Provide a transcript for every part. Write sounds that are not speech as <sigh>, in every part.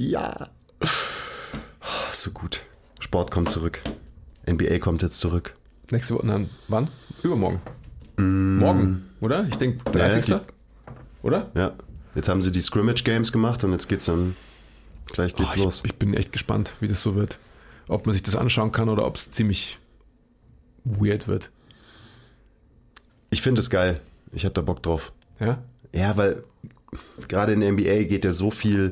Ja. So gut. Sport kommt zurück. NBA kommt jetzt zurück. Nächste Woche, dann, wann? Übermorgen. Morgen, oder? Ich denke, 30. Ja, oder? Ja. Jetzt haben sie die Scrimmage Games gemacht und jetzt geht's dann. Gleich geht's Oh, los. ich, ich bin echt gespannt, wie das so wird. Ob man sich das anschauen kann oder ob es ziemlich weird wird. Ich finde es geil. Ich hab da Bock drauf. Ja? Ja, weil gerade in der NBA geht ja so viel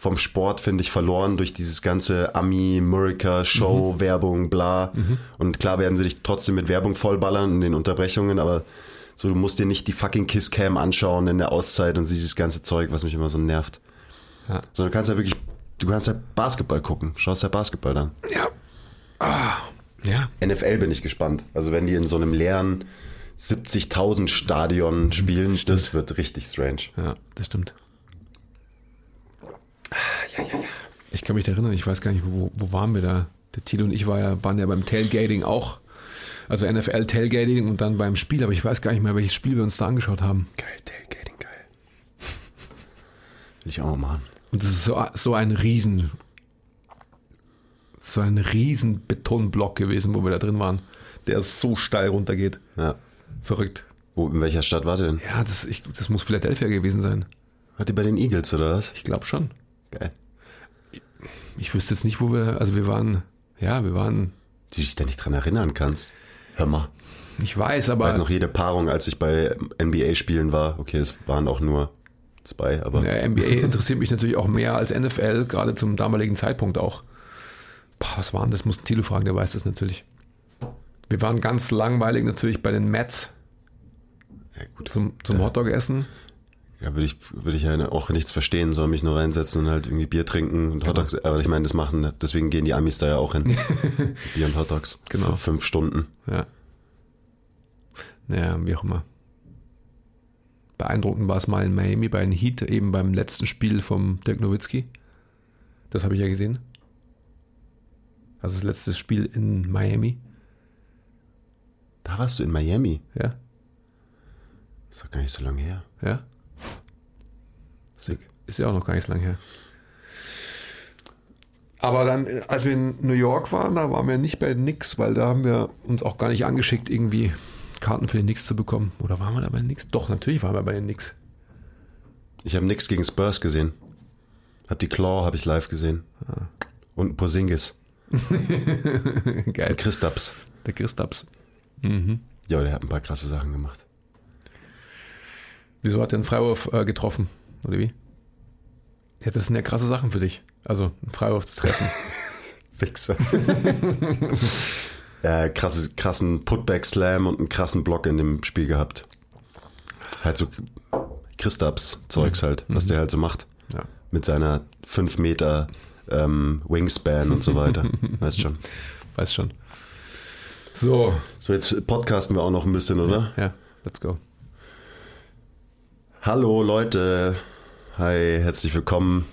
vom Sport, finde ich, verloren durch dieses ganze Ami, Murica, Show, Werbung, bla. Und klar werden sie dich trotzdem mit Werbung vollballern in den Unterbrechungen, aber so, du musst dir nicht die fucking Kiss Cam anschauen in der Auszeit und dieses ganze Zeug, was mich immer so nervt. Ja. Sondern du kannst ja wirklich, du kannst ja Basketball gucken. Schaust ja Basketball dann. Ja. Ah, ja. NFL bin ich gespannt. Also wenn die in so einem leeren 70.000 Stadion spielen, das wird richtig strange. Ja, das stimmt. Ich kann mich erinnern, ich weiß gar nicht, wo, wo waren wir da? Der Tilo und ich war ja, waren ja beim Tailgating auch. Also NFL Tailgating und dann beim Spiel, aber ich weiß gar nicht mehr, welches Spiel wir uns da angeschaut haben. Geil, Tailgating, geil. Will ich auch machen. Und das ist so, so ein riesen, so ein riesen Betonblock gewesen, wo wir da drin waren, der so steil runtergeht. Ja. Verrückt. Wo, in welcher Stadt war der denn? Ja, das, ich, das muss Philadelphia gewesen sein. Hat die bei den Eagles oder was? Ich glaube schon. Geil. Ich wüsste jetzt nicht, wo wir, also wir waren, ja, wir waren, Die dich da nicht dran erinnern kannst. Hör mal. ich weiß, Ich aber weiß noch jede Paarung, als ich bei NBA-Spielen war. Okay, es waren auch nur zwei, aber Ja, NBA <laughs> interessiert mich natürlich auch mehr als NFL, gerade zum damaligen Zeitpunkt auch. Boah, was waren das? Muss Thilo fragen, der weiß das natürlich. Wir waren ganz langweilig natürlich bei den Mets ja, zum, zum Hotdog essen. Ja, würde ich, würde ich ja auch nichts verstehen, soll mich nur reinsetzen und halt irgendwie Bier trinken und Hotdogs. Aber ich meine, das machen, deswegen gehen die Amis da ja auch hin. <laughs> Bier und Hotdogs. Genau. Für fünf Stunden. Ja. Naja, wie auch immer. Beeindruckend war es mal in Miami bei den Heat, eben beim letzten Spiel vom Dirk Nowitzki. Das habe ich ja gesehen. Also das letzte Spiel in Miami. Da warst du in Miami. Ja, Das ist doch gar nicht so lange her. ja. Sick. Ist ja auch noch gar nicht so lange her. Aber dann, als wir in New York waren, da waren wir nicht bei den Knicks, weil da haben wir uns auch gar nicht angeschickt, irgendwie Karten für den Knicks zu bekommen. Oder waren wir da bei den Knicks? Doch, natürlich waren wir bei den Knicks. Ich habe nichts gegen Spurs gesehen. Hab die Claw habe ich live gesehen. Und Porzingis. <laughs> Geil. Christaps. Der Christaps. Ja, der hat ein paar krasse Sachen gemacht. Wieso hat er einen Freiwurf äh, getroffen? Oder wie? Ja, das sind ja krasse Sachen für dich. Also, einen Freiwurf zu treffen. <laughs> Wichser. <laughs> ja, krasse, krassen Putback-Slam und einen krassen Block in dem Spiel gehabt. Halt so Christaps-Zeugs halt, was der halt so macht. ja. Mit seiner 5 Meter ähm, Wingspan und so weiter. <laughs> weißt schon. Weiß schon. So, So, jetzt podcasten wir auch noch ein bisschen, oder? ja, let's go. Hallo Leute. Hi, herzlich willkommen.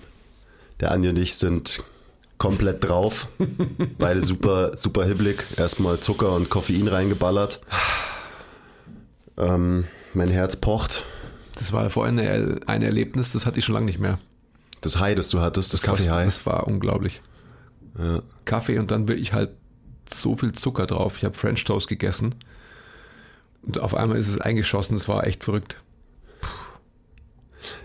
Der Andi und ich sind komplett drauf. Beide super, super hibbelig. Erstmal Zucker und Koffein reingeballert. Ähm, mein Herz pocht. Das war vorhin eine, ein Erlebnis, das hatte ich schon lange nicht mehr. Das High, das du hattest, das Kaffee-High. Das war unglaublich. Ja. Kaffee und dann wirklich halt so viel Zucker drauf. Ich habe French Toast gegessen. Und auf einmal ist es eingeschossen. Das war echt verrückt.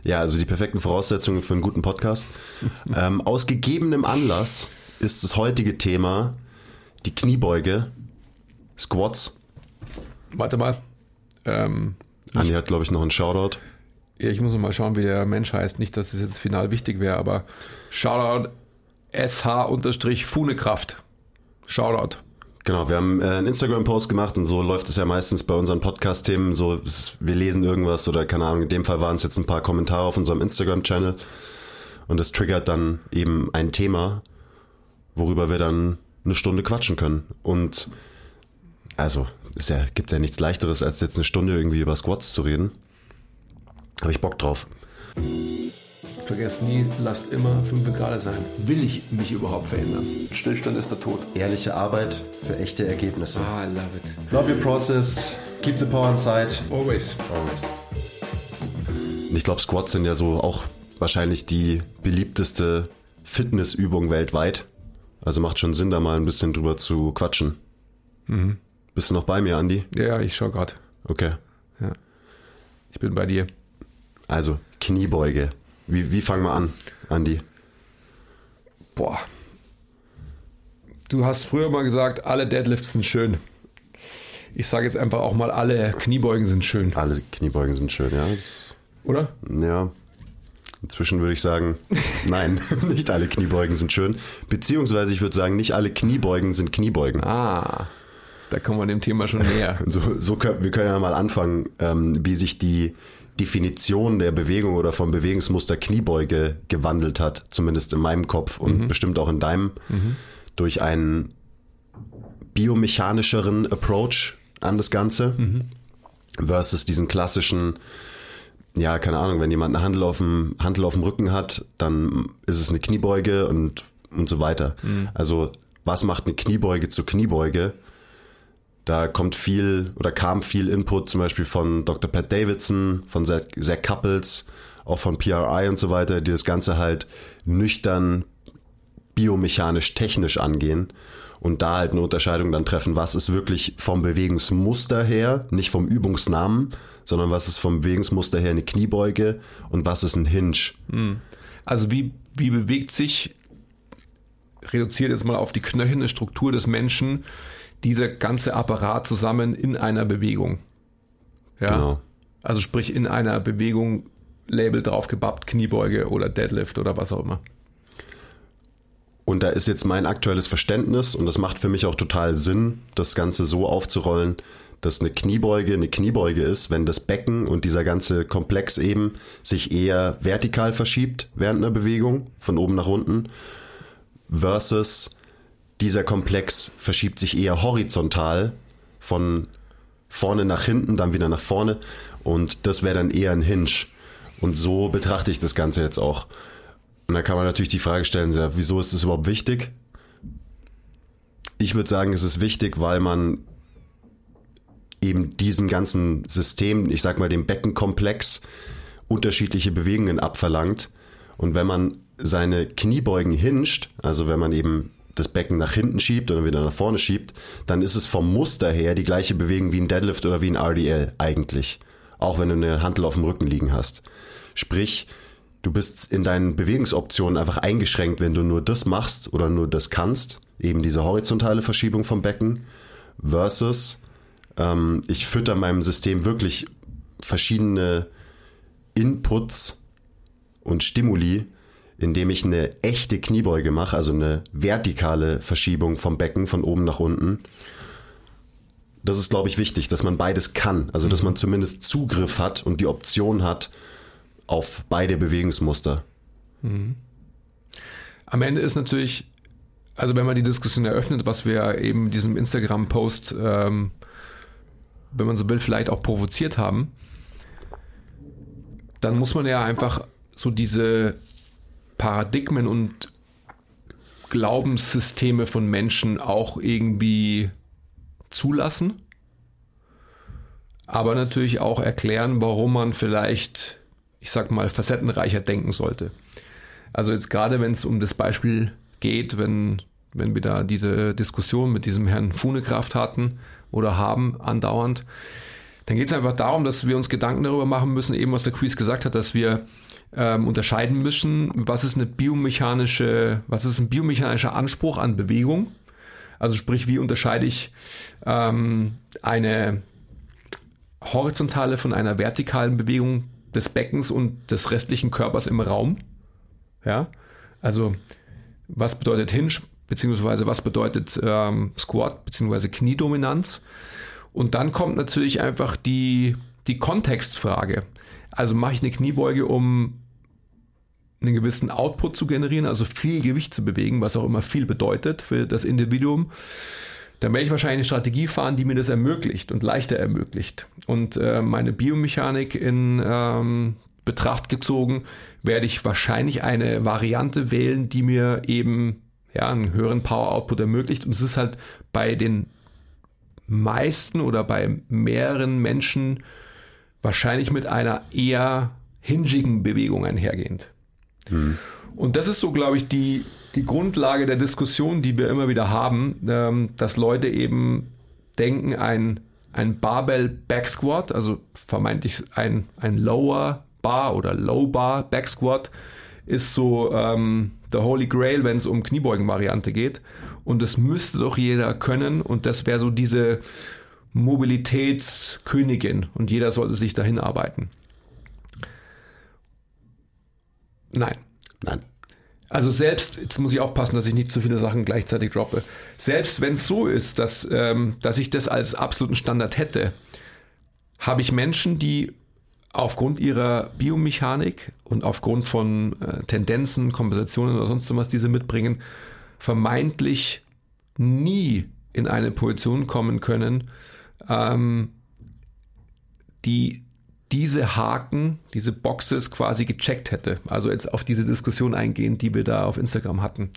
Ja, also die perfekten Voraussetzungen für einen guten Podcast. <laughs> ähm, aus gegebenem Anlass ist das heutige Thema die Kniebeuge, Squats. Warte mal. Ähm, Andi hat, glaube ich, noch einen Shoutout. ja, ich muss noch mal schauen, wie der Mensch heißt. Nicht, dass es jetzt final wichtig wäre, aber Shoutout SH-Funekraft. Shoutout. Genau, wir haben äh, einen Instagram-Post gemacht und so läuft es ja meistens bei unseren Podcast-Themen. So, wir lesen irgendwas oder keine Ahnung. In dem Fall waren es jetzt ein paar Kommentare auf unserem Instagram-Channel und das triggert dann eben ein Thema, worüber wir dann eine Stunde quatschen können. Und also, es ja, gibt ja nichts leichteres, als jetzt eine Stunde irgendwie über Squats zu reden. Habe ich Bock drauf. Vergesst nie, lasst immer 5 Grad sein. Will ich mich überhaupt verändern? Stillstand ist der Tod. Ehrliche Arbeit für echte Ergebnisse. Ah, I love it. Love your process. Keep the power inside. Always. Always. Ich glaube, Squats sind ja so auch wahrscheinlich die beliebteste Fitnessübung weltweit. Also macht schon Sinn, da mal ein bisschen drüber zu quatschen. Mhm. Bist du noch bei mir, Andi? Ja, ja, ich schau gerade. Okay. Ja. Ich bin bei dir. Also, Kniebeuge. Wie, wie fangen wir an, Andi? Boah. Du hast früher mal gesagt, alle Deadlifts sind schön. Ich sage jetzt einfach auch mal, alle Kniebeugen sind schön. Alle Kniebeugen sind schön, ja. Das, Oder? ja. Inzwischen würde ich sagen, nein, <laughs> <laughs> nicht alle Kniebeugen sind schön. Beziehungsweise ich würde sagen, nicht alle Kniebeugen sind Kniebeugen. Ah, da kommen wir dem Thema schon näher. <laughs> So, so können, wir können ja mal anfangen, ähm, wie sich die Definition der Bewegung oder vom Bewegungsmuster Kniebeuge gewandelt hat, zumindest in meinem Kopf und bestimmt auch in deinem, durch einen biomechanischeren Approach an das Ganze versus diesen klassischen, ja, keine Ahnung, wenn jemand eine Handel auf dem, Handel auf dem Rücken hat, dann ist es eine Kniebeuge und, und so weiter. Also, was macht eine Kniebeuge zur Kniebeuge? Da kommt viel oder kam viel Input zum Beispiel von Dr. Pat Davidson, von Zach, Couples, auch von PRI und so weiter, die das Ganze halt nüchtern, biomechanisch, technisch angehen und da halt eine Unterscheidung dann treffen, was ist wirklich vom Bewegungsmuster her, nicht vom Übungsnamen, sondern was ist vom Bewegungsmuster her eine Kniebeuge und was ist ein Hinge. Also wie, wie bewegt sich, reduziert jetzt mal auf die knöcherne Struktur des Menschen, dieser ganze Apparat zusammen in einer Bewegung. Ja. Genau. Also sprich in einer Bewegung Label draufgebappt, Kniebeuge oder Deadlift oder was auch immer. Und da ist jetzt mein aktuelles Verständnis und das macht für mich auch total Sinn, das Ganze so aufzurollen, dass eine Kniebeuge eine Kniebeuge ist, wenn das Becken und dieser ganze Komplex eben sich eher vertikal verschiebt während einer Bewegung, von oben nach unten, versus dieser Komplex verschiebt sich eher horizontal von vorne nach hinten, dann wieder nach vorne und das wäre dann eher ein Hinge. Und so betrachte ich das Ganze jetzt auch. Und da kann man natürlich die Frage stellen, wieso ist das überhaupt wichtig? Ich würde sagen, es ist wichtig, weil man eben diesem ganzen System, ich sag mal dem Beckenkomplex, unterschiedliche Bewegungen abverlangt. Und wenn man seine Kniebeugen hinscht, also wenn man eben das Becken nach hinten schiebt oder wieder nach vorne schiebt, dann ist es vom Muster her die gleiche Bewegung wie ein Deadlift oder wie ein RDL eigentlich. Auch wenn du eine Hantel auf dem Rücken liegen hast. Sprich, du bist in deinen Bewegungsoptionen einfach eingeschränkt, wenn du nur das machst oder nur das kannst. Eben diese horizontale Verschiebung vom Becken versus ähm, ich fütter meinem System wirklich verschiedene Inputs und Stimuli, indem ich eine echte Kniebeuge mache, also eine vertikale Verschiebung vom Becken von oben nach unten. Das ist, glaube ich, wichtig, dass man beides kann. Also, dass man zumindest Zugriff hat und die Option hat auf beide Bewegungsmuster. Am Ende ist natürlich, also wenn man die Diskussion eröffnet, was wir eben in diesem Instagram-Post, ähm, wenn man so will, vielleicht auch provoziert haben, dann muss man ja einfach so diese Paradigmen und Glaubenssysteme von Menschen auch irgendwie zulassen, aber natürlich auch erklären, warum man vielleicht, ich sag mal, facettenreicher denken sollte. Also jetzt gerade, wenn es um das Beispiel geht, wenn, wenn wir da diese Diskussion mit diesem Herrn Fuhnekraft hatten oder haben andauernd, dann geht es einfach darum, dass wir uns Gedanken darüber machen müssen, eben was der Chris gesagt hat, dass wir ähm, unterscheiden müssen, was ist eine biomechanische, was ist ein biomechanischer Anspruch an Bewegung. Also sprich, wie unterscheide ich ähm, eine horizontale von einer vertikalen Bewegung des Beckens und des restlichen Körpers im Raum. Ja, also was bedeutet Hinge, beziehungsweise was bedeutet ähm, Squat, beziehungsweise Kniedominanz. Und dann kommt natürlich einfach die, die Kontextfrage. Also mache ich eine Kniebeuge, um einen gewissen Output zu generieren, also viel Gewicht zu bewegen, was auch immer viel bedeutet für das Individuum, dann werde ich wahrscheinlich eine Strategie fahren, die mir das ermöglicht und leichter ermöglicht. Und äh, meine Biomechanik in ähm, Betracht gezogen, werde ich wahrscheinlich eine Variante wählen, die mir eben ja, einen höheren Power-Output ermöglicht. Und es ist halt bei den meisten oder bei mehreren Menschen wahrscheinlich mit einer eher hingigen Bewegung einhergehend. Und das ist so, glaube ich, die, die Grundlage der Diskussion, die wir immer wieder haben, ähm, dass Leute eben denken, ein, ein Barbell Back Squat, also vermeintlich ein, ein Lower Bar oder Low Bar Back Squat, ist so ähm, der Holy Grail, wenn es um Kniebeugen-Variante geht. Und das müsste doch jeder können. Und das wäre so diese Mobilitätskönigin. Und jeder sollte sich dahin arbeiten. Nein. Nein. Also selbst, jetzt muss ich aufpassen, dass ich nicht zu viele Sachen gleichzeitig droppe. Selbst wenn es so ist, dass, ähm, dass ich das als absoluten Standard hätte, habe ich Menschen, die aufgrund ihrer Biomechanik und aufgrund von äh, Tendenzen, Kompensationen oder sonst was, die sie mitbringen, vermeintlich nie in eine Position kommen können, ähm, die diese Haken, diese Boxes quasi gecheckt hätte. Also jetzt auf diese Diskussion eingehen, die wir da auf Instagram hatten.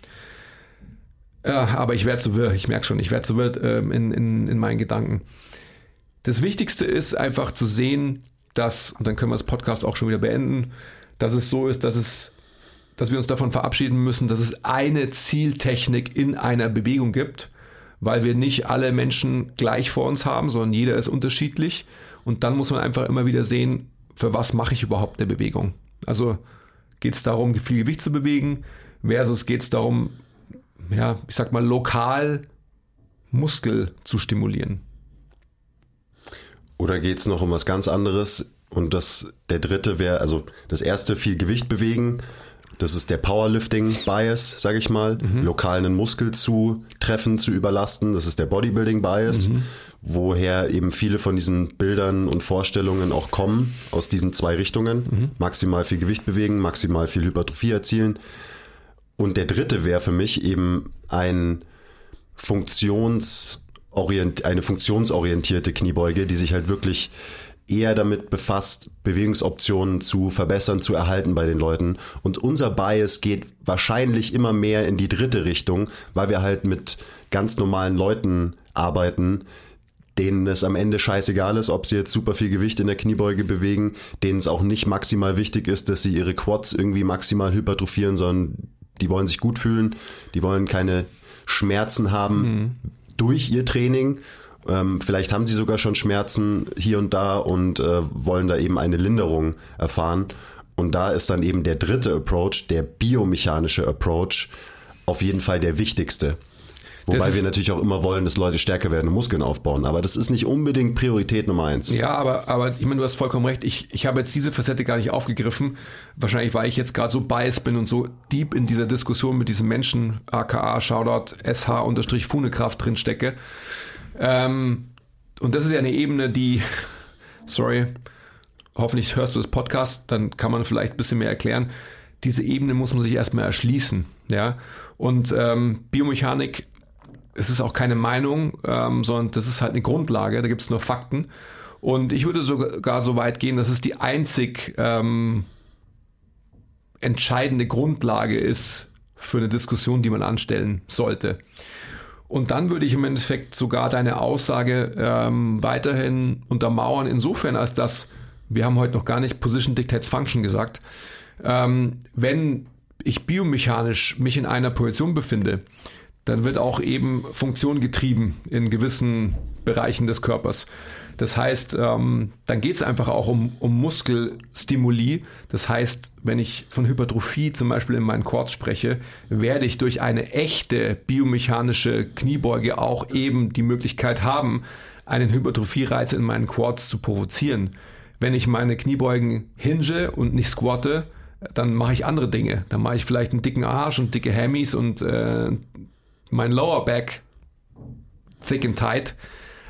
Ja, aber ich werde zu wirr, ich merke schon, ich werde zu wirr ähm, in, in, in meinen Gedanken. Das Wichtigste ist einfach zu sehen, dass, und dann können wir das Podcast auch schon wieder beenden, dass es so ist, dass es, dass wir uns davon verabschieden müssen, dass es eine Zieltechnik in einer Bewegung gibt, weil wir nicht alle Menschen gleich vor uns haben, sondern jeder ist unterschiedlich und dann muss man einfach immer wieder sehen, für was mache ich überhaupt eine Bewegung. Also geht es darum, viel Gewicht zu bewegen, versus geht es darum, ja, ich sag mal, lokal Muskel zu stimulieren. Oder geht es noch um was ganz anderes? Und das, der dritte wäre, also das erste viel Gewicht bewegen. Das ist der Powerlifting-Bias, sage ich mal. Mhm. Lokal einen Muskel zu treffen, zu überlasten. Das ist der Bodybuilding-Bias. Mhm woher eben viele von diesen Bildern und Vorstellungen auch kommen, aus diesen zwei Richtungen. Mhm. Maximal viel Gewicht bewegen, maximal viel Hypertrophie erzielen. Und der dritte wäre für mich eben ein Funktionsorient, eine funktionsorientierte Kniebeuge, die sich halt wirklich eher damit befasst, Bewegungsoptionen zu verbessern, zu erhalten bei den Leuten. Und unser Bias geht wahrscheinlich immer mehr in die dritte Richtung, weil wir halt mit ganz normalen Leuten arbeiten, denen es am Ende scheißegal ist, ob sie jetzt super viel Gewicht in der Kniebeuge bewegen, denen es auch nicht maximal wichtig ist, dass sie ihre Quads irgendwie maximal hypertrophieren, sondern die wollen sich gut fühlen, die wollen keine Schmerzen haben mhm. durch ihr Training. Ähm, vielleicht haben sie sogar schon Schmerzen hier und da und äh, wollen da eben eine Linderung erfahren. Und da ist dann eben der dritte Approach, der biomechanische Approach, auf jeden Fall der wichtigste. Wobei wir natürlich auch immer wollen, dass Leute stärker werden und Muskeln aufbauen. Aber das ist nicht unbedingt Priorität Nummer eins. Ja, aber, aber ich meine, du hast vollkommen recht. Ich, ich habe jetzt diese Facette gar nicht aufgegriffen. Wahrscheinlich, weil ich jetzt gerade so biased bin und so deep in dieser Diskussion mit diesem Menschen, aka Shoutout SH-Funekraft drin stecke. Ähm, und das ist ja eine Ebene, die, <laughs> sorry, hoffentlich hörst du das Podcast, dann kann man vielleicht ein bisschen mehr erklären. Diese Ebene muss man sich erstmal erschließen. Ja, und ähm, Biomechanik es ist auch keine Meinung, ähm, sondern das ist halt eine Grundlage, da gibt es nur Fakten. Und ich würde sogar so weit gehen, dass es die einzig ähm, entscheidende Grundlage ist für eine Diskussion, die man anstellen sollte. Und dann würde ich im Endeffekt sogar deine Aussage ähm, weiterhin untermauern, insofern als dass, wir haben heute noch gar nicht Position Dictates Function gesagt, ähm, wenn ich biomechanisch mich in einer Position befinde, dann wird auch eben Funktion getrieben in gewissen Bereichen des Körpers. Das heißt, ähm, dann geht es einfach auch um, um Muskelstimuli. Das heißt, wenn ich von Hypertrophie zum Beispiel in meinen Quads spreche, werde ich durch eine echte biomechanische Kniebeuge auch eben die Möglichkeit haben, einen Hypertrophie-Reiz in meinen Quads zu provozieren. Wenn ich meine Kniebeugen hinge und nicht squatte, dann mache ich andere Dinge. Dann mache ich vielleicht einen dicken Arsch und dicke Hammies und äh, mein Lower Back thick and tight,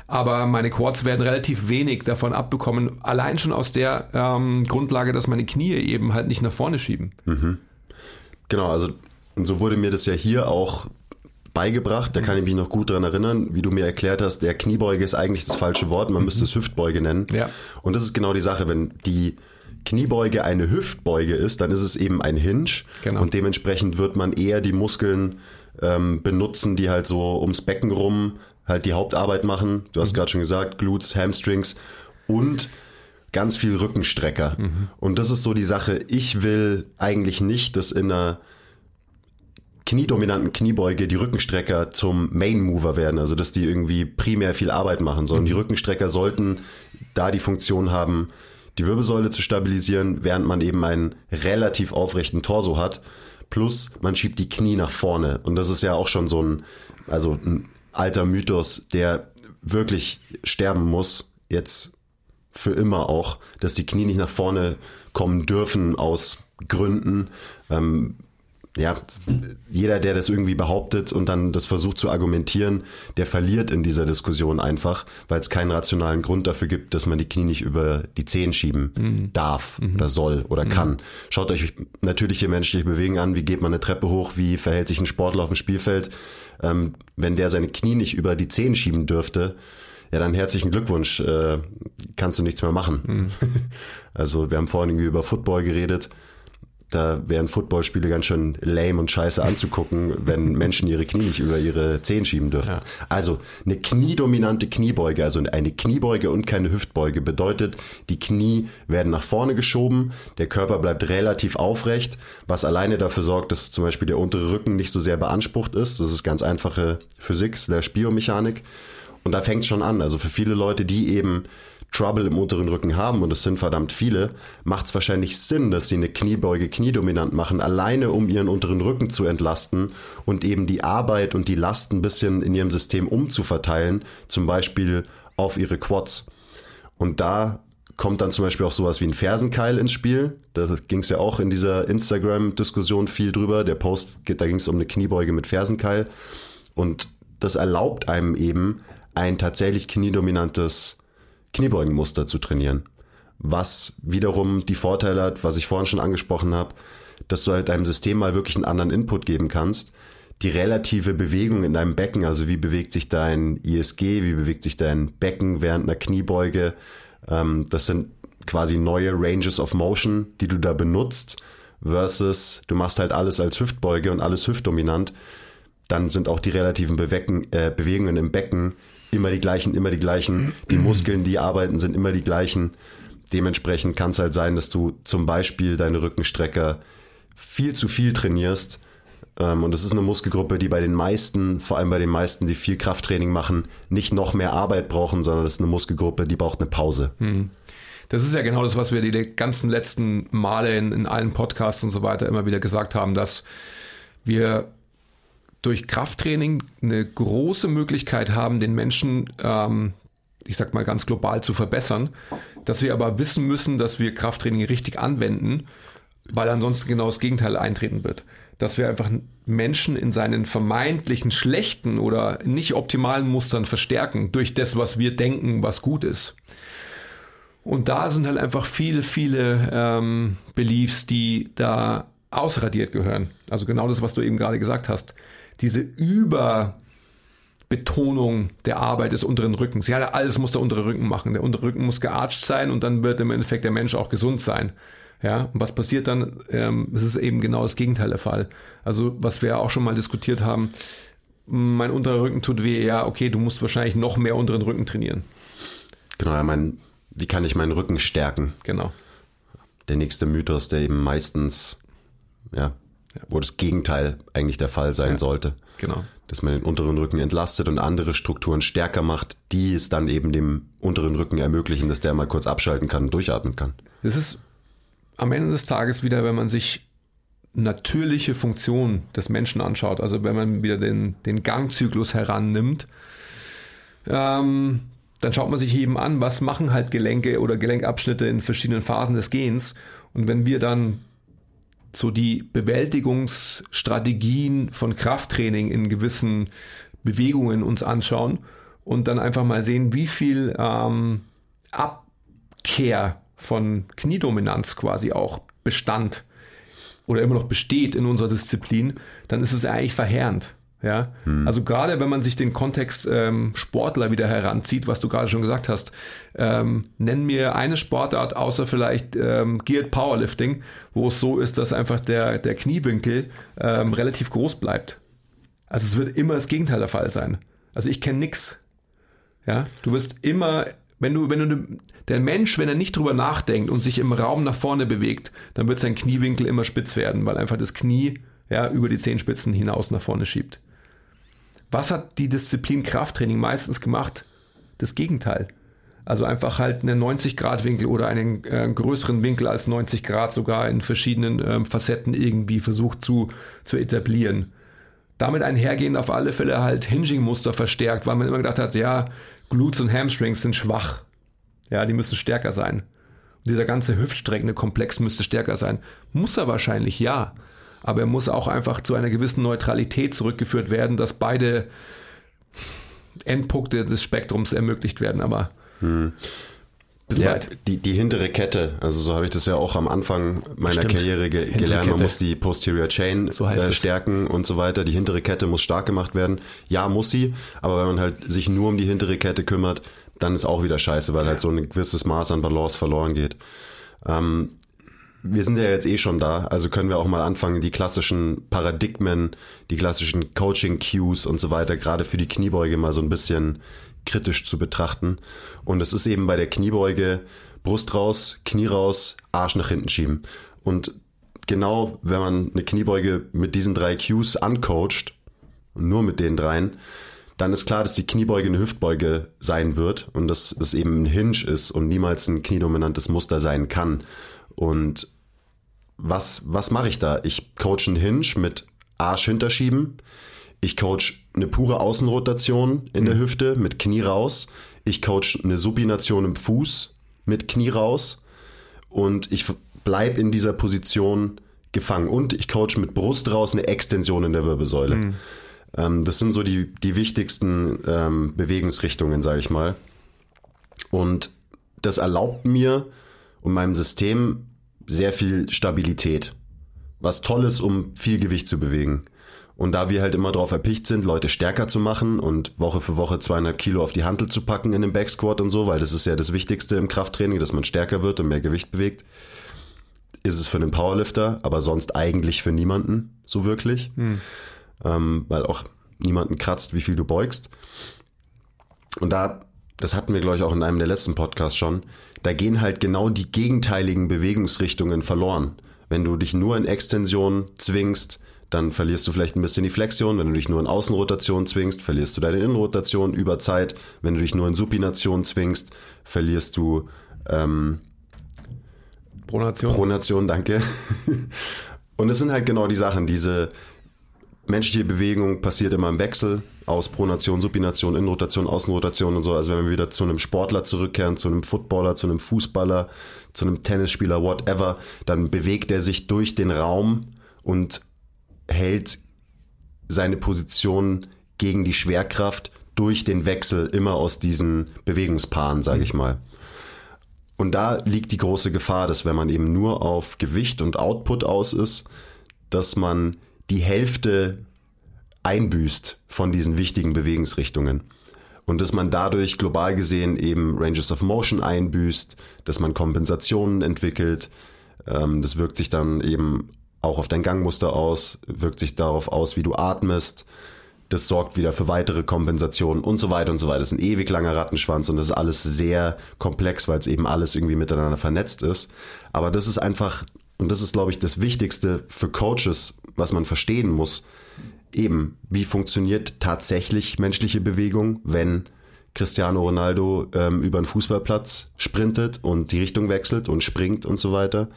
aber meine Quads werden relativ wenig davon abbekommen, allein schon aus der ähm, Grundlage, dass meine Knie eben halt nicht nach vorne schieben. Mhm. Genau, also und so wurde mir das ja hier auch beigebracht, da kann ich mich noch gut dran erinnern, wie du mir erklärt hast, der Kniebeuge ist eigentlich das falsche Wort, man mhm. müsste es Hüftbeuge nennen. Ja. Und das ist genau die Sache, wenn die Kniebeuge eine Hüftbeuge ist, dann ist es eben ein Hinge genau. und dementsprechend wird man eher die Muskeln ähm, benutzen, die halt so ums Becken rum halt die Hauptarbeit machen. Du hast mhm. gerade schon gesagt, Glutes, Hamstrings und ganz viel Rückenstrecker. Mhm. Und das ist so die Sache. Ich will eigentlich nicht, dass in einer kniedominanten Kniebeuge die Rückenstrecker zum Main Mover werden, also dass die irgendwie primär viel Arbeit machen sollen. Die Rückenstrecker sollten da die Funktion haben, die Wirbelsäule zu stabilisieren, während man eben einen relativ aufrechten Torso hat. Plus man schiebt die Knie nach vorne. Und das ist ja auch schon so ein, also ein alter Mythos, der wirklich sterben muss, jetzt für immer auch, dass die Knie nicht nach vorne kommen dürfen aus Gründen. Ähm, ja, jeder, der das irgendwie behauptet und dann das versucht zu argumentieren, der verliert in dieser Diskussion einfach, weil es keinen rationalen Grund dafür gibt, dass man die Knie nicht über die Zehen schieben mhm. darf mhm. oder soll oder mhm. kann. Schaut euch natürliche menschliche Bewegungen an, wie geht man eine Treppe hoch, wie verhält sich ein Sportler auf dem Spielfeld. Ähm, wenn der seine Knie nicht über die Zehen schieben dürfte, ja, dann herzlichen Glückwunsch, äh, kannst du nichts mehr machen. Mhm. <laughs> Also wir haben vorhin irgendwie über Football geredet da wären Footballspiele ganz schön lame und scheiße anzugucken, <laughs> wenn Menschen ihre Knie nicht über ihre Zehen schieben dürfen. Ja. Also eine kniedominante Kniebeuge, also eine Kniebeuge und keine Hüftbeuge bedeutet, die Knie werden nach vorne geschoben, der Körper bleibt relativ aufrecht, was alleine dafür sorgt, dass zum Beispiel der untere Rücken nicht so sehr beansprucht ist. Das ist ganz einfache Physik, der Biomechanik. Und da fängt es schon an. Also für viele Leute, die eben Trouble im unteren Rücken haben, und es sind verdammt viele, macht es wahrscheinlich Sinn, dass sie eine Kniebeuge kniedominant machen, alleine um ihren unteren Rücken zu entlasten und eben die Arbeit und die Last ein bisschen in ihrem System umzuverteilen, zum Beispiel auf ihre Quads. Und da kommt dann zum Beispiel auch sowas wie ein Fersenkeil ins Spiel. Da ging es ja auch in dieser Instagram-Diskussion viel drüber. Der Post, da ging es um eine Kniebeuge mit Fersenkeil. Und das erlaubt einem eben ein tatsächlich kniedominantes Kniebeugenmuster zu trainieren. Was wiederum die Vorteile hat, was ich vorhin schon angesprochen habe, dass du halt deinem System mal wirklich einen anderen Input geben kannst. Die relative Bewegung in deinem Becken, also wie bewegt sich dein ISG, wie bewegt sich dein Becken während einer Kniebeuge, ähm, das sind quasi neue Ranges of Motion, die du da benutzt, versus du machst halt alles als Hüftbeuge und alles hüftdominant. Dann sind auch die relativen Bewecken, äh, Bewegungen im Becken immer die gleichen, immer die gleichen. Die Muskeln, die arbeiten, sind immer die gleichen. Dementsprechend kann es halt sein, dass du zum Beispiel deine Rückenstrecker viel zu viel trainierst. Ähm, und das ist eine Muskelgruppe, die bei den meisten, vor allem bei den meisten, die viel Krafttraining machen, nicht noch mehr Arbeit brauchen, sondern das ist eine Muskelgruppe, die braucht eine Pause. Hm. Das ist ja genau das, was wir die ganzen letzten Male in, in allen Podcasts und so weiter immer wieder gesagt haben, dass wir durch Krafttraining eine große Möglichkeit haben, den Menschen, ähm, ich sag mal ganz global zu verbessern, dass wir aber wissen müssen, dass wir Krafttraining richtig anwenden, weil ansonsten genau das Gegenteil eintreten wird. Dass wir einfach Menschen in seinen vermeintlichen schlechten oder nicht optimalen Mustern verstärken durch das, was wir denken, was gut ist. Und da sind halt einfach viele, viele ähm, Beliefs, die da ausradiert gehören. Also genau das, was du eben gerade gesagt hast diese Überbetonung der Arbeit des unteren Rückens. Ja, alles muss der untere Rücken machen. Der untere Rücken muss gearcht sein und dann wird im Endeffekt der Mensch auch gesund sein. Ja, und was passiert dann? Ähm, es ist eben genau das Gegenteil der Fall. Also, was wir auch schon mal diskutiert haben, mein unterer Rücken tut weh, ja, okay, du musst wahrscheinlich noch mehr unteren Rücken trainieren. Genau, ja, mein, wie kann ich meinen Rücken stärken? Genau. Der nächste Mythos, der eben meistens ja, wo das Gegenteil eigentlich der Fall sein ja, sollte. Genau. Dass man den unteren Rücken entlastet und andere Strukturen stärker macht, die es dann eben dem unteren Rücken ermöglichen, dass der mal kurz abschalten kann und durchatmen kann. Das ist am Ende des Tages wieder, wenn man sich natürliche Funktion des Menschen anschaut, also wenn man wieder den, den Gangzyklus herannimmt, ähm, dann schaut man sich eben an, was machen halt Gelenke oder Gelenkabschnitte in verschiedenen Phasen des Gens. Und wenn wir dann so die Bewältigungsstrategien von Krafttraining in gewissen Bewegungen uns anschauen und dann einfach mal sehen, wie viel ähm, Abkehr von Kniedominanz quasi auch bestand oder immer noch besteht in unserer Disziplin, dann ist es eigentlich verheerend. Ja, hm. also gerade wenn man sich den Kontext ähm, Sportler wieder heranzieht, was du gerade schon gesagt hast, ähm, nenn mir eine Sportart außer vielleicht ähm, Geared Powerlifting, wo es so ist, dass einfach der, der Kniewinkel ähm, relativ groß bleibt. Also es wird immer das Gegenteil der Fall sein. Also ich kenne nix. Ja, du wirst immer, wenn du, wenn du, der Mensch, wenn er nicht drüber nachdenkt und sich im Raum nach vorne bewegt, dann wird sein Kniewinkel immer spitz werden, weil einfach das Knie ja, über die Zehenspitzen hinaus nach vorne schiebt. Was hat die Disziplin Krafttraining meistens gemacht? Das Gegenteil. Also einfach halt einen 90-Grad-Winkel oder einen äh, größeren Winkel als 90 Grad sogar in verschiedenen ähm, Facetten irgendwie versucht zu, zu etablieren. Damit einhergehend auf alle Fälle halt Hinging-Muster verstärkt, weil man immer gedacht hat, ja, Glutes und Hamstrings sind schwach. Ja, die müssen stärker sein. Und dieser ganze hüftstreckende Komplex müsste stärker sein. Muss er wahrscheinlich, ja. Aber er muss auch einfach zu einer gewissen Neutralität zurückgeführt werden, dass beide Endpunkte des Spektrums ermöglicht werden. Aber hm. Ja, die, die hintere Kette, also so habe ich das ja auch am Anfang meiner Stimmt. Karriere ge gelernt. Man muss die Posterior Chain so äh, stärken und so weiter. Die hintere Kette muss stark gemacht werden. Ja, muss sie, aber wenn man halt sich nur um die hintere Kette kümmert, dann ist auch wieder scheiße, weil halt so ein gewisses Maß an Balance verloren geht. Ähm, wir sind ja jetzt eh schon da, also können wir auch mal anfangen, die klassischen Paradigmen, die klassischen Coaching-Cues und so weiter, gerade für die Kniebeuge mal so ein bisschen kritisch zu betrachten. Und es ist eben bei der Kniebeuge Brust raus, Knie raus, Arsch nach hinten schieben. Und genau, wenn man eine Kniebeuge mit diesen drei Cues ancoacht, nur mit den dreien, dann ist klar, dass die Kniebeuge eine Hüftbeuge sein wird und dass es eben ein Hinge ist und niemals ein kniedominantes Muster sein kann. Und was, was mache ich da? Ich coach einen Hinge mit Arsch hinterschieben. Ich coach eine pure Außenrotation in mhm. der Hüfte mit Knie raus. Ich coach eine Supination im Fuß mit Knie raus. Und ich bleib in dieser Position gefangen. Und ich coach mit Brust raus eine Extension in der Wirbelsäule. Mhm. Ähm, das sind so die, die wichtigsten ähm, Bewegungsrichtungen, sage ich mal. Und das erlaubt mir und meinem System sehr viel Stabilität. Was toll ist, um viel Gewicht zu bewegen. Und da wir halt immer darauf erpicht sind, Leute stärker zu machen und Woche für Woche 200 Kilo auf die Hantel zu packen in den Backsquat und so, weil das ist ja das Wichtigste im Krafttraining, dass man stärker wird und mehr Gewicht bewegt, ist es für den Powerlifter, aber sonst eigentlich für niemanden so wirklich, hm. ähm, weil auch niemanden kratzt, wie viel du beugst. Und da, das hatten wir, glaube ich, auch in einem der letzten Podcasts schon, da gehen halt genau die gegenteiligen Bewegungsrichtungen verloren. Wenn du dich nur in Extension zwingst, dann verlierst du vielleicht ein bisschen die Flexion. Wenn du dich nur in Außenrotation zwingst, verlierst du deine Innenrotation über Zeit. Wenn du dich nur in Supination zwingst, verlierst du ähm, Pronation. Pronation, danke. <laughs> Und es sind halt genau die Sachen, diese menschliche Bewegung passiert immer im Wechsel aus Pronation, Supination, Innenrotation, Außenrotation und so. Also wenn wir wieder zu einem Sportler zurückkehren, zu einem Footballer, zu einem Fußballer, zu einem Tennisspieler, whatever, dann bewegt er sich durch den Raum und hält seine Position gegen die Schwerkraft durch den Wechsel immer aus diesen Bewegungspaaren, sage ich mal. Und da liegt die große Gefahr, dass wenn man eben nur auf Gewicht und Output aus ist, dass man die Hälfte einbüßt von diesen wichtigen Bewegungsrichtungen. Und dass man dadurch global gesehen eben Ranges of Motion einbüßt, dass man Kompensationen entwickelt. Ähm, das wirkt sich dann eben auch auf dein Gangmuster aus, wirkt sich darauf aus, wie du atmest. Das sorgt wieder für weitere Kompensationen und so weiter und so weiter. Das ist ein ewig langer Rattenschwanz und das ist alles sehr komplex, weil es eben alles irgendwie miteinander vernetzt ist. Aber das ist einfach, und das ist, glaube ich, das Wichtigste für Coaches, was man verstehen muss. Eben, wie funktioniert tatsächlich menschliche Bewegung, wenn Cristiano Ronaldo ähm, über einen Fußballplatz sprintet und die Richtung wechselt und springt und so weiter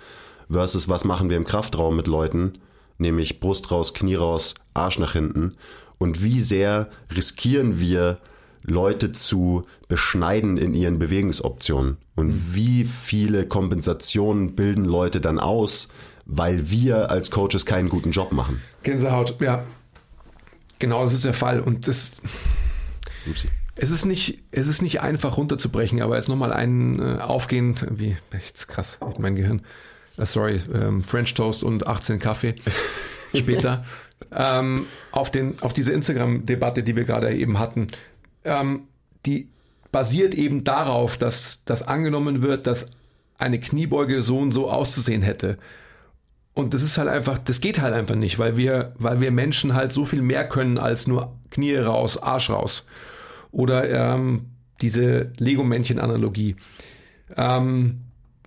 versus was machen wir im Kraftraum mit Leuten, nämlich Brust raus, Knie raus, Arsch nach hinten und wie sehr riskieren wir Leute zu beschneiden in ihren Bewegungsoptionen und mhm. wie viele Kompensationen bilden Leute dann aus, weil wir als Coaches keinen guten Job machen. Gänsehaut, ja. Genau, das ist der Fall und das Upsi. Es ist nicht, es ist nicht einfach runterzubrechen, aber jetzt nochmal ein äh, Aufgehen, wie, echt krass, mein Gehirn äh, sorry, ähm, French Toast und 18 Kaffee <laughs> später, ähm, auf, den, auf diese Instagram-Debatte, die wir gerade eben hatten, ähm, die basiert eben darauf, dass, dass angenommen wird, dass eine Kniebeuge so und so auszusehen hätte. Und das ist halt einfach, das geht halt einfach nicht, weil wir, weil wir Menschen halt so viel mehr können als nur Knie raus, Arsch raus. Oder ähm, diese Lego-Männchen-Analogie. Ähm,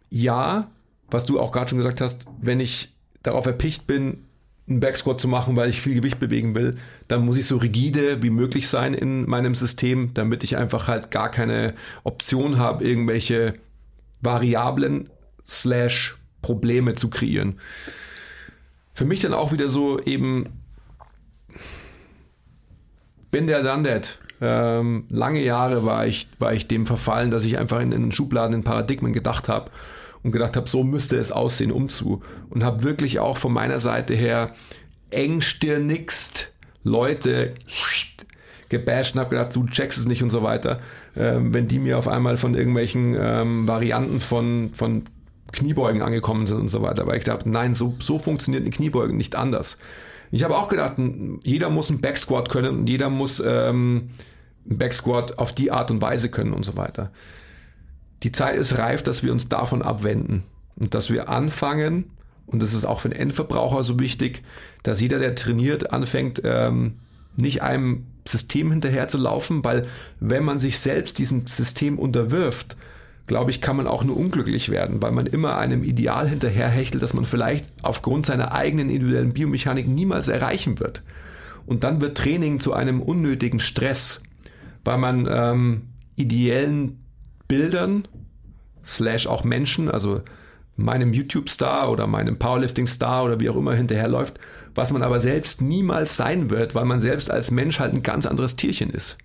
ja, was du auch gerade schon gesagt hast, wenn ich darauf erpicht bin, einen Backsquat zu machen, weil ich viel Gewicht bewegen will, dann muss ich so rigide wie möglich sein in meinem System, damit ich einfach halt gar keine Option habe, irgendwelche Variablen slash Probleme zu kreieren. Für mich dann auch wieder so eben bin der dann that. Ähm, lange Jahre war ich, war ich dem verfallen, dass ich einfach in, in Schubladen, in Paradigmen gedacht habe und gedacht habe, so müsste es aussehen, um zu. Und habe wirklich auch von meiner Seite her engstirnigst Leute <laughs> gebasht und habe gedacht, du checkst es nicht und so weiter. Ähm, wenn die mir auf einmal von irgendwelchen ähm, Varianten von, von Kniebeugen angekommen sind und so weiter. Weil ich dachte, nein, so, so funktioniert eine Kniebeuge nicht anders. Ich habe auch gedacht, jeder muss einen Backsquat können und jeder muss ähm, einen Backsquat auf die Art und Weise können und so weiter. Die Zeit ist reif, dass wir uns davon abwenden und dass wir anfangen, und das ist auch für den Endverbraucher so wichtig, dass jeder, der trainiert, anfängt, ähm, nicht einem System hinterher zu laufen, weil wenn man sich selbst diesem System unterwirft, glaube ich, kann man auch nur unglücklich werden, weil man immer einem Ideal hinterherhechelt, das man vielleicht aufgrund seiner eigenen individuellen Biomechanik niemals erreichen wird. Und dann wird Training zu einem unnötigen Stress, weil man ähm, ideellen Bildern slash auch Menschen, also meinem YouTube-Star oder meinem Powerlifting-Star oder wie auch immer hinterherläuft, was man aber selbst niemals sein wird, weil man selbst als Mensch halt ein ganz anderes Tierchen ist.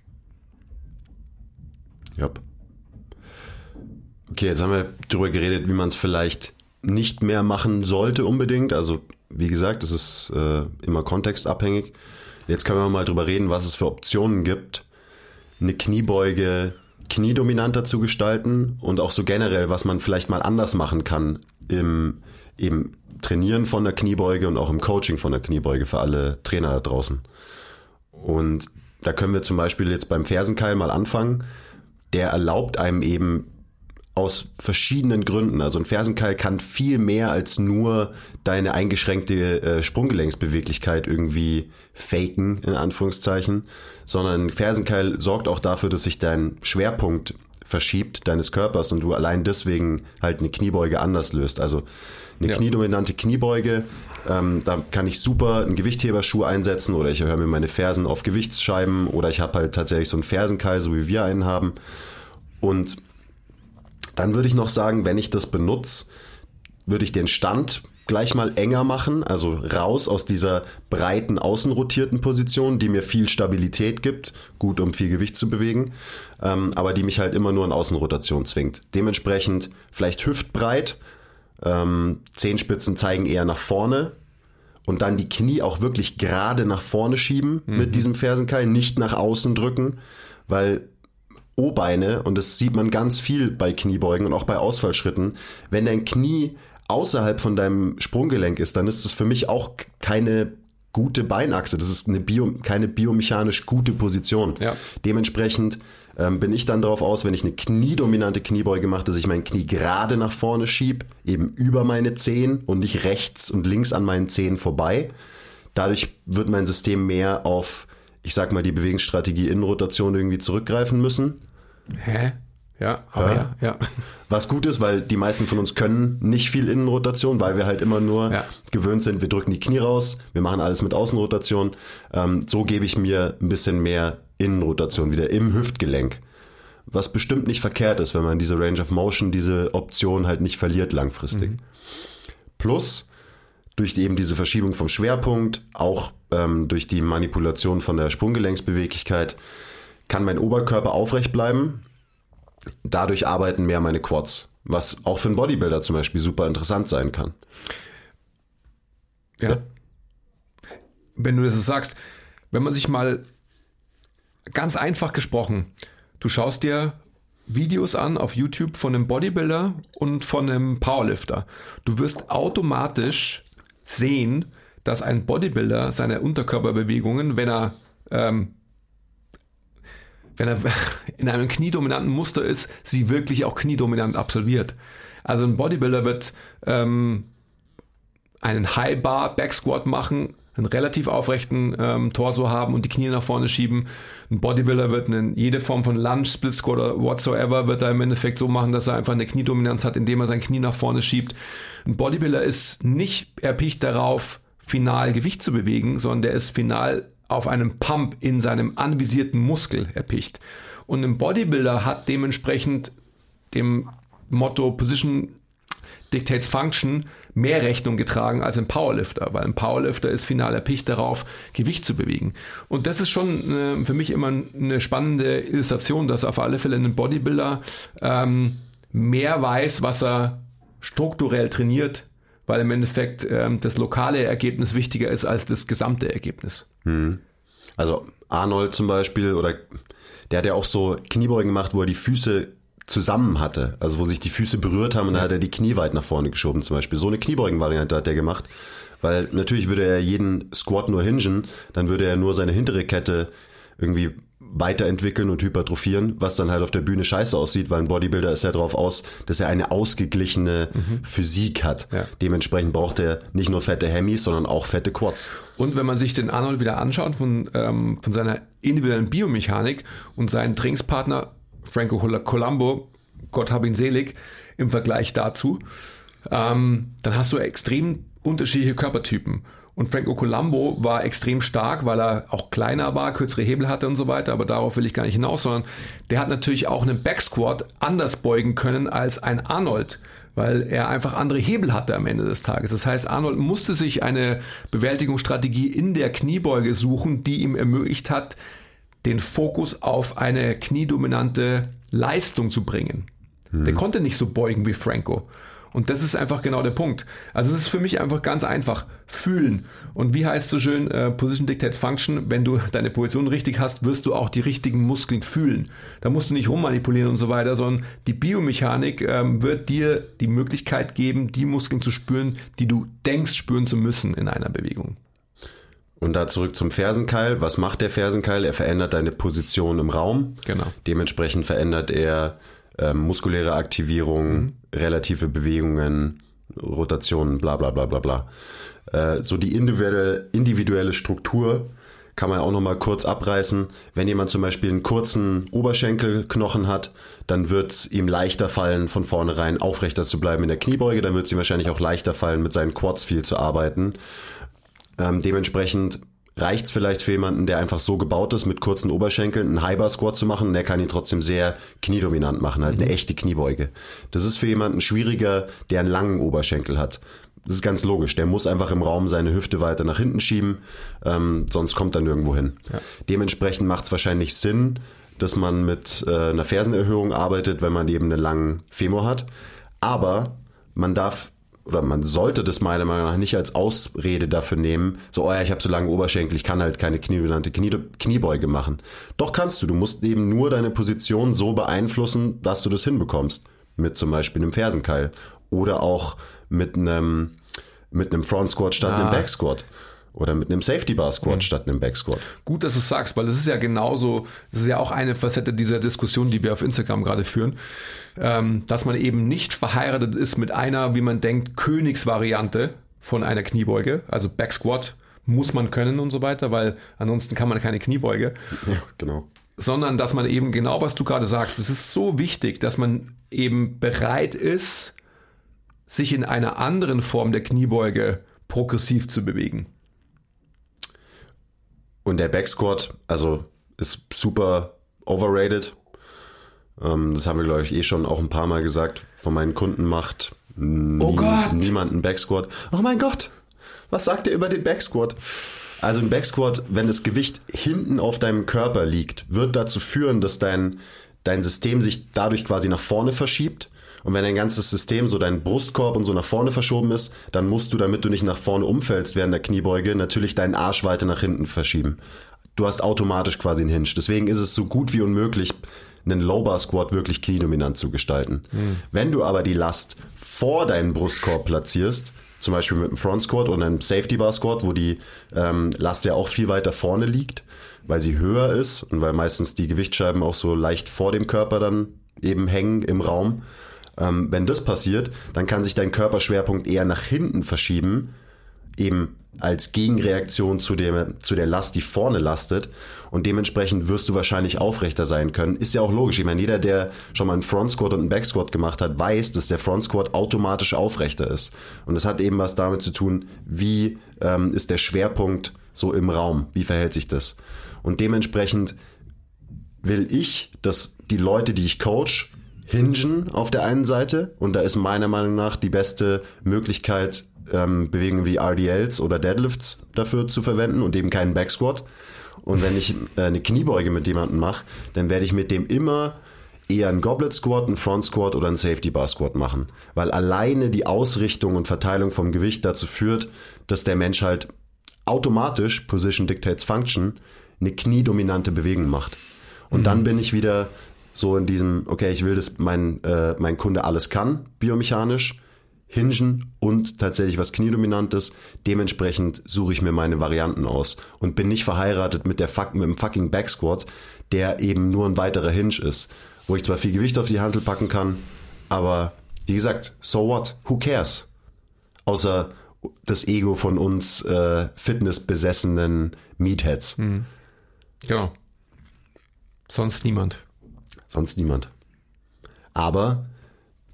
Yep. Okay, jetzt haben wir darüber geredet, wie man es vielleicht nicht mehr machen sollte unbedingt. Also wie gesagt, es ist äh, immer kontextabhängig. Jetzt können wir mal drüber reden, was es für Optionen gibt, eine Kniebeuge kniedominanter zu gestalten und auch so generell, was man vielleicht mal anders machen kann im eben Trainieren von der Kniebeuge und auch im Coaching von der Kniebeuge für alle Trainer da draußen. Und da können wir zum Beispiel jetzt beim Fersenkeil mal anfangen. Der erlaubt einem eben aus verschiedenen Gründen. Also ein Fersenkeil kann viel mehr als nur deine eingeschränkte äh, Sprunggelenksbeweglichkeit irgendwie faken, in Anführungszeichen, sondern ein Fersenkeil sorgt auch dafür, dass sich dein Schwerpunkt verschiebt deines Körpers und du allein deswegen halt eine Kniebeuge anders löst. Also eine ja. kniedominante Kniebeuge, ähm, da kann ich super einen Gewichtheberschuh einsetzen oder ich erhöhe mir meine Fersen auf Gewichtsscheiben oder ich habe halt tatsächlich so einen Fersenkeil, so wie wir einen haben. Und dann würde ich noch sagen, wenn ich das benutze, würde ich den Stand gleich mal enger machen, also raus aus dieser breiten außenrotierten Position, die mir viel Stabilität gibt, gut um viel Gewicht zu bewegen, ähm, aber die mich halt immer nur in Außenrotation zwingt. Dementsprechend vielleicht hüftbreit, ähm, Zehenspitzen zeigen eher nach vorne und dann die Knie auch wirklich gerade nach vorne schieben mhm. mit diesem Fersenkeil, nicht nach außen drücken, weil O-Beine, und das sieht man ganz viel bei Kniebeugen und auch bei Ausfallschritten, wenn dein Knie außerhalb von deinem Sprunggelenk ist, dann ist es für mich auch keine gute Beinachse. Das ist eine Bio, keine biomechanisch gute Position. Ja. Dementsprechend ähm, bin ich dann darauf aus, wenn ich eine kniedominante Kniebeuge mache, dass ich mein Knie gerade nach vorne schiebe, eben über meine Zehen und nicht rechts und links an meinen Zehen vorbei. Dadurch wird mein System mehr auf, ich sag mal, die Bewegungsstrategie Innenrotation irgendwie zurückgreifen müssen. Hä? Ja, aber ja. ja, ja. Was gut ist, weil die meisten von uns können nicht viel Innenrotation, weil wir halt immer nur ja. gewöhnt sind, wir drücken die Knie raus, wir machen alles mit Außenrotation. Ähm, so gebe ich mir ein bisschen mehr Innenrotation wieder im Hüftgelenk. Was bestimmt nicht verkehrt ist, wenn man diese Range of Motion, diese Option halt nicht verliert langfristig. Mhm. Plus, durch die, eben diese Verschiebung vom Schwerpunkt, auch ähm, durch die Manipulation von der Sprunggelenksbeweglichkeit, kann mein Oberkörper aufrecht bleiben. Dadurch arbeiten mehr meine Quads, was auch für einen Bodybuilder zum Beispiel super interessant sein kann. Ja. ja. Wenn du das so sagst, wenn man sich mal ganz einfach gesprochen, du schaust dir Videos an auf YouTube von einem Bodybuilder und von einem Powerlifter. Du wirst automatisch sehen, dass ein Bodybuilder seine Unterkörperbewegungen, wenn er ähm, wenn er <laughs> in einem kniedominanten Muster ist, sie wirklich auch kniedominant absolviert. Also ein Bodybuilder wird ähm, einen High Bar Back Squat machen, einen relativ aufrechten ähm, Torso haben und die Knie nach vorne schieben. Ein Bodybuilder wird einen, jede Form von Lunge, Split Squat oder whatsoever wird er im Endeffekt so machen, dass er einfach eine Kniedominanz hat, indem er sein Knie nach vorne schiebt. Ein Bodybuilder ist nicht erpicht darauf, final Gewicht zu bewegen, sondern der ist final auf einem Pump in seinem anvisierten Muskel erpicht. Und ein Bodybuilder hat dementsprechend dem Motto Position Dictates Function mehr Rechnung getragen als ein Powerlifter, weil ein Powerlifter ist final erpicht darauf, Gewicht zu bewegen. Und das ist schon äh, für mich immer eine spannende Illustration, dass auf alle Fälle ein Bodybuilder ähm, mehr weiß, was er strukturell trainiert, weil im Endeffekt ähm, das lokale Ergebnis wichtiger ist als das gesamte Ergebnis. Hm. Also Arnold zum Beispiel, oder der hat ja auch so Kniebeugen gemacht, wo er die Füße zusammen hatte, also wo sich die Füße berührt haben und dann hat er die Knie weit nach vorne geschoben zum Beispiel. So eine Kniebeugen-Variante hat er gemacht, weil natürlich würde er jeden Squat nur hingen, dann würde er nur seine hintere Kette irgendwie weiterentwickeln und hypertrophieren, was dann halt auf der Bühne scheiße aussieht, weil ein Bodybuilder ist ja darauf aus, dass er eine ausgeglichene mhm. Physik hat. Ja. Dementsprechend braucht er nicht nur fette Hemis, sondern auch fette Quads. Und wenn man sich den Arnold wieder anschaut von, ähm, von seiner individuellen Biomechanik und seinen Trainingspartner Franco Colombo, Gott hab ihn selig, im Vergleich dazu, ähm, dann hast du extrem unterschiedliche Körpertypen. Und Franco Colombo war extrem stark, weil er auch kleiner war, kürzere Hebel hatte und so weiter, aber darauf will ich gar nicht hinaus, sondern der hat natürlich auch einen Backsquat anders beugen können als ein Arnold, weil er einfach andere Hebel hatte am Ende des Tages. Das heißt, Arnold musste sich eine Bewältigungsstrategie in der Kniebeuge suchen, die ihm ermöglicht hat, den Fokus auf eine kniedominante Leistung zu bringen. Mhm. Der konnte nicht so beugen wie Franco. Und das ist einfach genau der Punkt. Also es ist für mich einfach ganz einfach. Fühlen. Und wie heißt so schön, äh, Position Dictates Function, wenn du deine Position richtig hast, wirst du auch die richtigen Muskeln fühlen. Da musst du nicht rummanipulieren und so weiter, sondern die Biomechanik ähm, wird dir die Möglichkeit geben, die Muskeln zu spüren, die du denkst spüren zu müssen in einer Bewegung. Und da zurück zum Fersenkeil. Was macht der Fersenkeil? Er verändert deine Position im Raum. Genau. Dementsprechend verändert er äh, muskuläre Aktivierung, mhm. relative Bewegungen, Rotationen, bla bla bla bla bla. Äh, so die individuelle, individuelle Struktur kann man auch noch mal kurz abreißen. Wenn jemand zum Beispiel einen kurzen Oberschenkelknochen hat, dann wird es ihm leichter fallen, von vornherein aufrechter zu bleiben in der Kniebeuge. Dann wird es ihm wahrscheinlich auch leichter fallen, mit seinen Quads viel zu arbeiten. Ähm, dementsprechend reicht es vielleicht für jemanden, der einfach so gebaut ist, mit kurzen Oberschenkeln einen Bar Squat zu machen. Der kann ihn trotzdem sehr kniedominant machen, halt mhm. eine echte Kniebeuge. Das ist für jemanden schwieriger, der einen langen Oberschenkel hat. Das ist ganz logisch. Der muss einfach im Raum seine Hüfte weiter nach hinten schieben, ähm, sonst kommt er nirgendwo hin. Ja. Dementsprechend macht es wahrscheinlich Sinn, dass man mit äh, einer Fersenerhöhung arbeitet, wenn man eben einen langen Femur hat. Aber man darf oder man sollte das meiner Meinung nach nicht als Ausrede dafür nehmen, so, oh ja, ich habe so lange Oberschenkel, ich kann halt keine kniebenannte Knie, Kniebeuge machen. Doch kannst du, du musst eben nur deine Position so beeinflussen, dass du das hinbekommst. Mit zum Beispiel einem Fersenkeil oder auch mit einem, mit einem Front Squat statt ah. einem Back Squat. Oder mit einem Safety Bar Squat mhm. statt einem Back Squat. Gut, dass du es sagst, weil das ist ja genauso, das ist ja auch eine Facette dieser Diskussion, die wir auf Instagram gerade führen, ähm, dass man eben nicht verheiratet ist mit einer, wie man denkt, Königsvariante von einer Kniebeuge, also Back Squat muss man können und so weiter, weil ansonsten kann man keine Kniebeuge. Ja, genau. Sondern dass man eben genau, was du gerade sagst, es ist so wichtig, dass man eben bereit ist, sich in einer anderen Form der Kniebeuge progressiv zu bewegen. Und der Backsquat, also ist super overrated. Ähm, das haben wir, glaube ich, eh schon auch ein paar Mal gesagt. Von meinen Kunden macht nie, oh niemand einen Backsquat. Oh mein Gott, was sagt ihr über den Backsquat? Also ein Backsquat, wenn das Gewicht hinten auf deinem Körper liegt, wird dazu führen, dass dein, dein System sich dadurch quasi nach vorne verschiebt und wenn dein ganzes System, so dein Brustkorb und so nach vorne verschoben ist, dann musst du, damit du nicht nach vorne umfällst während der Kniebeuge, natürlich deinen Arsch weiter nach hinten verschieben. Du hast automatisch quasi einen Hinge. Deswegen ist es so gut wie unmöglich, einen Low-Bar Squat wirklich kniedominant zu gestalten. Mhm. Wenn du aber die Last vor deinen Brustkorb platzierst, zum Beispiel mit einem Front Squat oder einem Safety Bar Squat, wo die ähm, Last ja auch viel weiter vorne liegt, weil sie höher ist und weil meistens die Gewichtsscheiben auch so leicht vor dem Körper dann eben hängen im Raum, ähm, wenn das passiert, dann kann sich dein Körperschwerpunkt eher nach hinten verschieben, eben als Gegenreaktion zu der, zu der Last, die vorne lastet. Und dementsprechend wirst du wahrscheinlich aufrechter sein können. Ist ja auch logisch. Ich meine, jeder, der schon mal einen Front Squat und einen Back Squat gemacht hat, weiß, dass der Front Squat automatisch aufrechter ist. Und das hat eben was damit zu tun, wie ähm, ist der Schwerpunkt so im Raum? Wie verhält sich das? Und dementsprechend will ich, dass die Leute, die ich coach, hingen auf der einen Seite. Und da ist meiner Meinung nach die beste Möglichkeit, ähm, Bewegungen wie RDLs oder Deadlifts dafür zu verwenden und eben keinen Backsquat. Und wenn ich äh, eine Kniebeuge mit jemandem mache, dann werde ich mit dem immer eher einen Goblet Squat, einen Front Squat oder einen Safety Bar Squat machen. Weil alleine die Ausrichtung und Verteilung vom Gewicht dazu führt, dass der Mensch halt automatisch, Position Dictates Function, eine kniedominante Bewegung macht. Und mhm. dann bin ich wieder so in diesem, okay, ich will, dass mein, äh, mein Kunde alles kann, biomechanisch Hingen und tatsächlich was Kniedominantes. Dementsprechend suche ich mir meine Varianten aus und bin nicht verheiratet mit, der Fuck, mit dem fucking Backsquat, der eben nur ein weiterer Hinge ist, wo ich zwar viel Gewicht auf die Hantel packen kann, aber wie gesagt, so what? Who cares? Außer das Ego von uns äh, fitnessbesessenen Meatheads. Mhm. Genau. Sonst niemand. Sonst niemand. Aber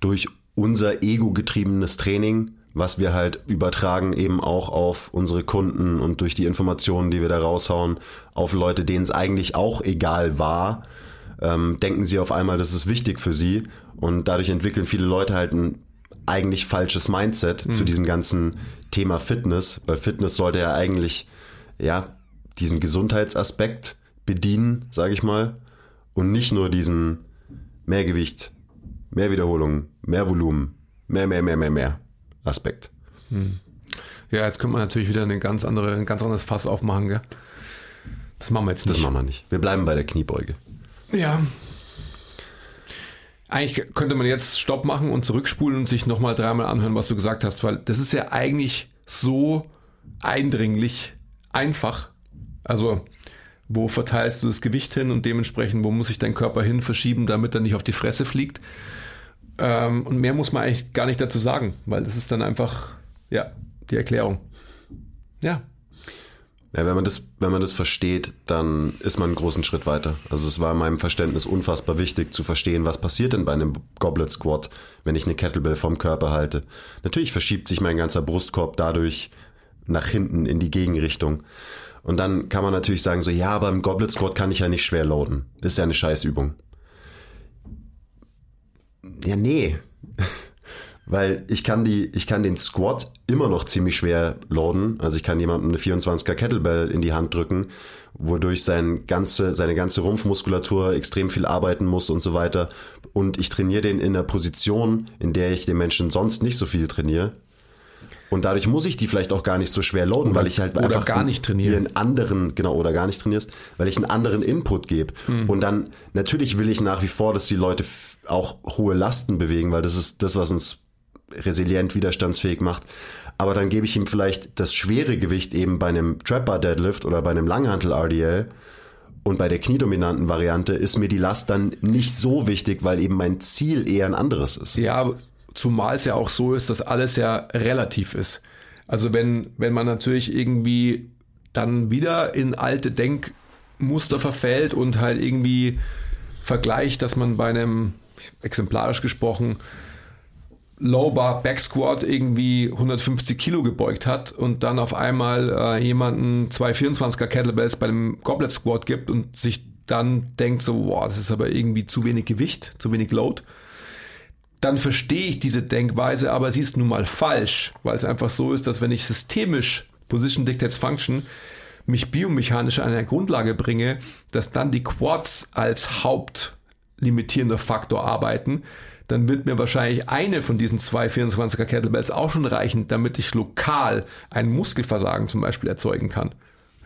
durch unser ego-getriebenes Training, was wir halt übertragen eben auch auf unsere Kunden und durch die Informationen, die wir da raushauen, auf Leute, denen es eigentlich auch egal war, ähm, denken sie auf einmal, das ist wichtig für sie und dadurch entwickeln viele Leute halt ein eigentlich falsches Mindset mhm. zu diesem ganzen Thema Fitness, weil Fitness sollte ja eigentlich ja diesen Gesundheitsaspekt bedienen, sage ich mal, und nicht nur diesen Mehrgewicht, mehr Wiederholungen, mehr Volumen, mehr, mehr, mehr, mehr, mehr Aspekt. Hm. Ja, jetzt könnte man natürlich wieder eine ganz andere, ein ganz anderes Fass aufmachen, gell? Das machen wir jetzt nicht. Das machen wir nicht. Wir bleiben bei der Kniebeuge. Ja. Eigentlich könnte man jetzt Stopp machen und zurückspulen und sich nochmal dreimal anhören, was du gesagt hast, weil das ist ja eigentlich so eindringlich einfach. Also, wo verteilst du das Gewicht hin und dementsprechend, wo muss sich dein Körper hin verschieben, damit er nicht auf die Fresse fliegt? Ähm, und mehr muss man eigentlich gar nicht dazu sagen, weil das ist dann einfach, ja, die Erklärung. Ja. Ja, wenn man das, wenn man das versteht, dann ist man einen großen Schritt weiter. Also es war in meinem Verständnis unfassbar wichtig zu verstehen, was passiert denn bei einem Goblet Squat, wenn ich eine Kettlebell vom Körper halte. Natürlich verschiebt sich mein ganzer Brustkorb dadurch nach hinten in die Gegenrichtung. Und dann kann man natürlich sagen so, ja, aber im Goblet Squat kann ich ja nicht schwer loaden. Das ist ja eine Scheißübung. Ja, nee. <laughs> Weil ich kann die, ich kann den Squat immer noch ziemlich schwer loaden. Also ich kann jemandem eine 24er Kettlebell in die Hand drücken, wodurch sein ganze, seine ganze Rumpfmuskulatur extrem viel arbeiten muss und so weiter. Und ich trainiere den in einer Position, in der ich den Menschen sonst nicht so viel trainiere. Und dadurch muss ich die vielleicht auch gar nicht so schwer loaden, oder, weil ich halt einfach gar nicht trainiere. einen anderen, genau, oder gar nicht trainierst, weil ich einen anderen Input gebe. Hm. Und dann, natürlich will ich nach wie vor, dass die Leute auch hohe Lasten bewegen, weil das ist das, was uns resilient, widerstandsfähig macht. Aber dann gebe ich ihm vielleicht das schwere Gewicht eben bei einem Trap Bar Deadlift oder bei einem Langhantel RDL. Und bei der kniedominanten Variante ist mir die Last dann nicht so wichtig, weil eben mein Ziel eher ein anderes ist. Ja, Zumal es ja auch so ist, dass alles ja relativ ist. Also wenn, wenn man natürlich irgendwie dann wieder in alte Denkmuster verfällt und halt irgendwie vergleicht, dass man bei einem, exemplarisch gesprochen, Low Bar Back Squat irgendwie 150 Kilo gebeugt hat und dann auf einmal äh, jemanden zwei 24er Kettlebells bei dem Goblet Squat gibt und sich dann denkt so, wow, das ist aber irgendwie zu wenig Gewicht, zu wenig Load dann verstehe ich diese Denkweise, aber sie ist nun mal falsch, weil es einfach so ist, dass wenn ich systemisch Position Dictates Function mich biomechanisch an eine Grundlage bringe, dass dann die Quads als hauptlimitierender Faktor arbeiten, dann wird mir wahrscheinlich eine von diesen zwei 24er Kettlebells auch schon reichen, damit ich lokal ein Muskelversagen zum Beispiel erzeugen kann.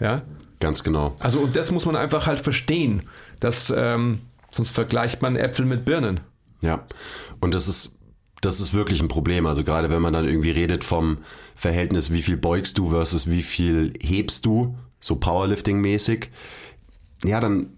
Ja? Ganz genau. Also und das muss man einfach halt verstehen, dass ähm, sonst vergleicht man Äpfel mit Birnen. Ja, und das ist, das ist wirklich ein Problem. Also gerade wenn man dann irgendwie redet vom Verhältnis, wie viel beugst du versus wie viel hebst du, so Powerlifting-mäßig, ja, dann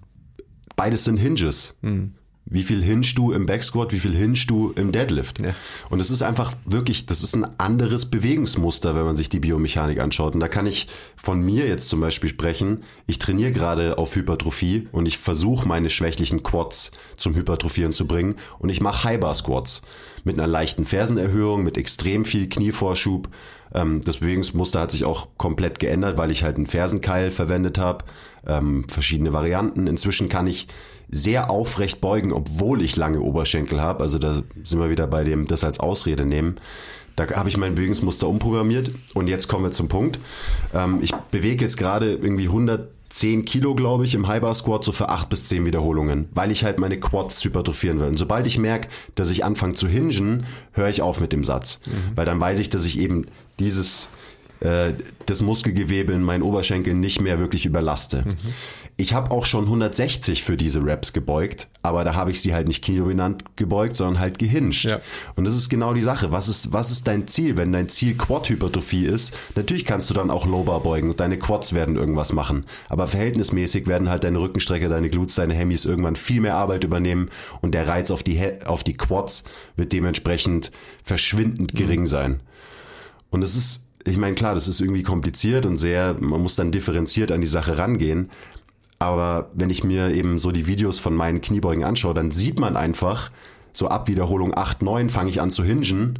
beides sind Hinges. Mhm. Wie viel hinst du im Backsquat, wie viel hinst du im Deadlift. Ja. Und es ist einfach wirklich, das ist ein anderes Bewegungsmuster, wenn man sich die Biomechanik anschaut. Und da kann ich von mir jetzt zum Beispiel sprechen. Ich trainiere gerade auf Hypertrophie und ich versuche meine schwächlichen Quads zum Hypertrophieren zu bringen. Und ich mache High-Bar Squats mit einer leichten Fersenerhöhung, mit extrem viel Knievorschub. Ähm, das Bewegungsmuster hat sich auch komplett geändert, weil ich halt einen Fersenkeil verwendet habe. Ähm, verschiedene Varianten. Inzwischen kann ich sehr aufrecht beugen, obwohl ich lange Oberschenkel habe. Also da sind wir wieder bei dem, das als Ausrede nehmen. Da habe ich mein Bewegungsmuster umprogrammiert und jetzt kommen wir zum Punkt. Ähm, ich bewege jetzt gerade irgendwie 110 Kilo, glaube ich, im High-Bar Squat so für 8 bis 10 Wiederholungen, weil ich halt meine Quads hypertrophieren will. Und sobald ich merke, dass ich anfange zu hingen, höre ich auf mit dem Satz. Mhm. Weil dann weiß ich, dass ich eben dieses äh, das Muskelgewebe in meinen Oberschenkeln nicht mehr wirklich überlaste. Mhm. Ich habe auch schon 160 für diese Raps gebeugt, aber da habe ich sie halt nicht kinodominant gebeugt, sondern halt gehinscht. Ja. Und das ist genau die Sache. Was ist, was ist dein Ziel? Wenn dein Ziel Quad-Hypertrophie ist, natürlich kannst du dann auch Low-Bar beugen und deine Quads werden irgendwas machen. Aber verhältnismäßig werden halt deine Rückenstrecke, deine Glutes, deine Hemis irgendwann viel mehr Arbeit übernehmen und der Reiz auf die, auf die Quads wird dementsprechend verschwindend gering mhm. sein. Und es ist, ich meine, klar, das ist irgendwie kompliziert und sehr, man muss dann differenziert an die Sache rangehen. Aber wenn ich mir eben so die Videos von meinen Kniebeugen anschaue, dann sieht man einfach, so ab Wiederholung 8, 9 fange ich an zu hingen.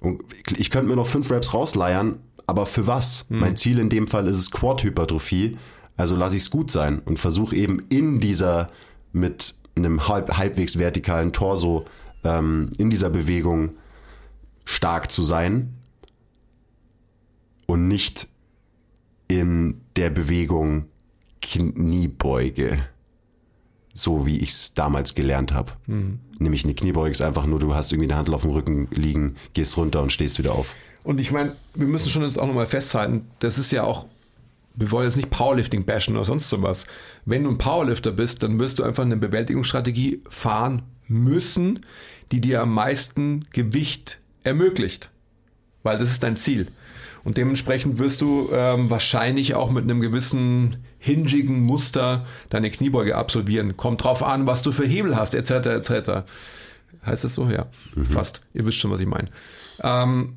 Und ich könnte mir noch fünf Reps rausleiern, aber für was? Hm. Mein Ziel in dem Fall ist es Quad-Hypertrophie. Also lasse ich es gut sein und versuche eben in dieser mit einem halb, halbwegs vertikalen Torso ähm, in dieser Bewegung stark zu sein und nicht in der Bewegung Kniebeuge. So wie ich es damals gelernt habe. Mhm. Nämlich eine Kniebeuge ist einfach nur, du hast irgendwie eine Handel auf dem Rücken liegen, gehst runter und stehst wieder auf. Und ich meine, wir müssen schon jetzt auch nochmal festhalten, das ist ja auch, wir wollen jetzt nicht Powerlifting bashen oder sonst sowas. Wenn du ein Powerlifter bist, dann wirst du einfach eine Bewältigungsstrategie fahren müssen, die dir am meisten Gewicht ermöglicht. Weil das ist dein Ziel. Und dementsprechend wirst du ähm, wahrscheinlich auch mit einem gewissen hingigen Muster deine Kniebeuge absolvieren. Kommt drauf an, was du für Hebel hast, etc. etc. Heißt das so? Ja, mhm. fast. Ihr wisst schon, was ich meine. Ähm,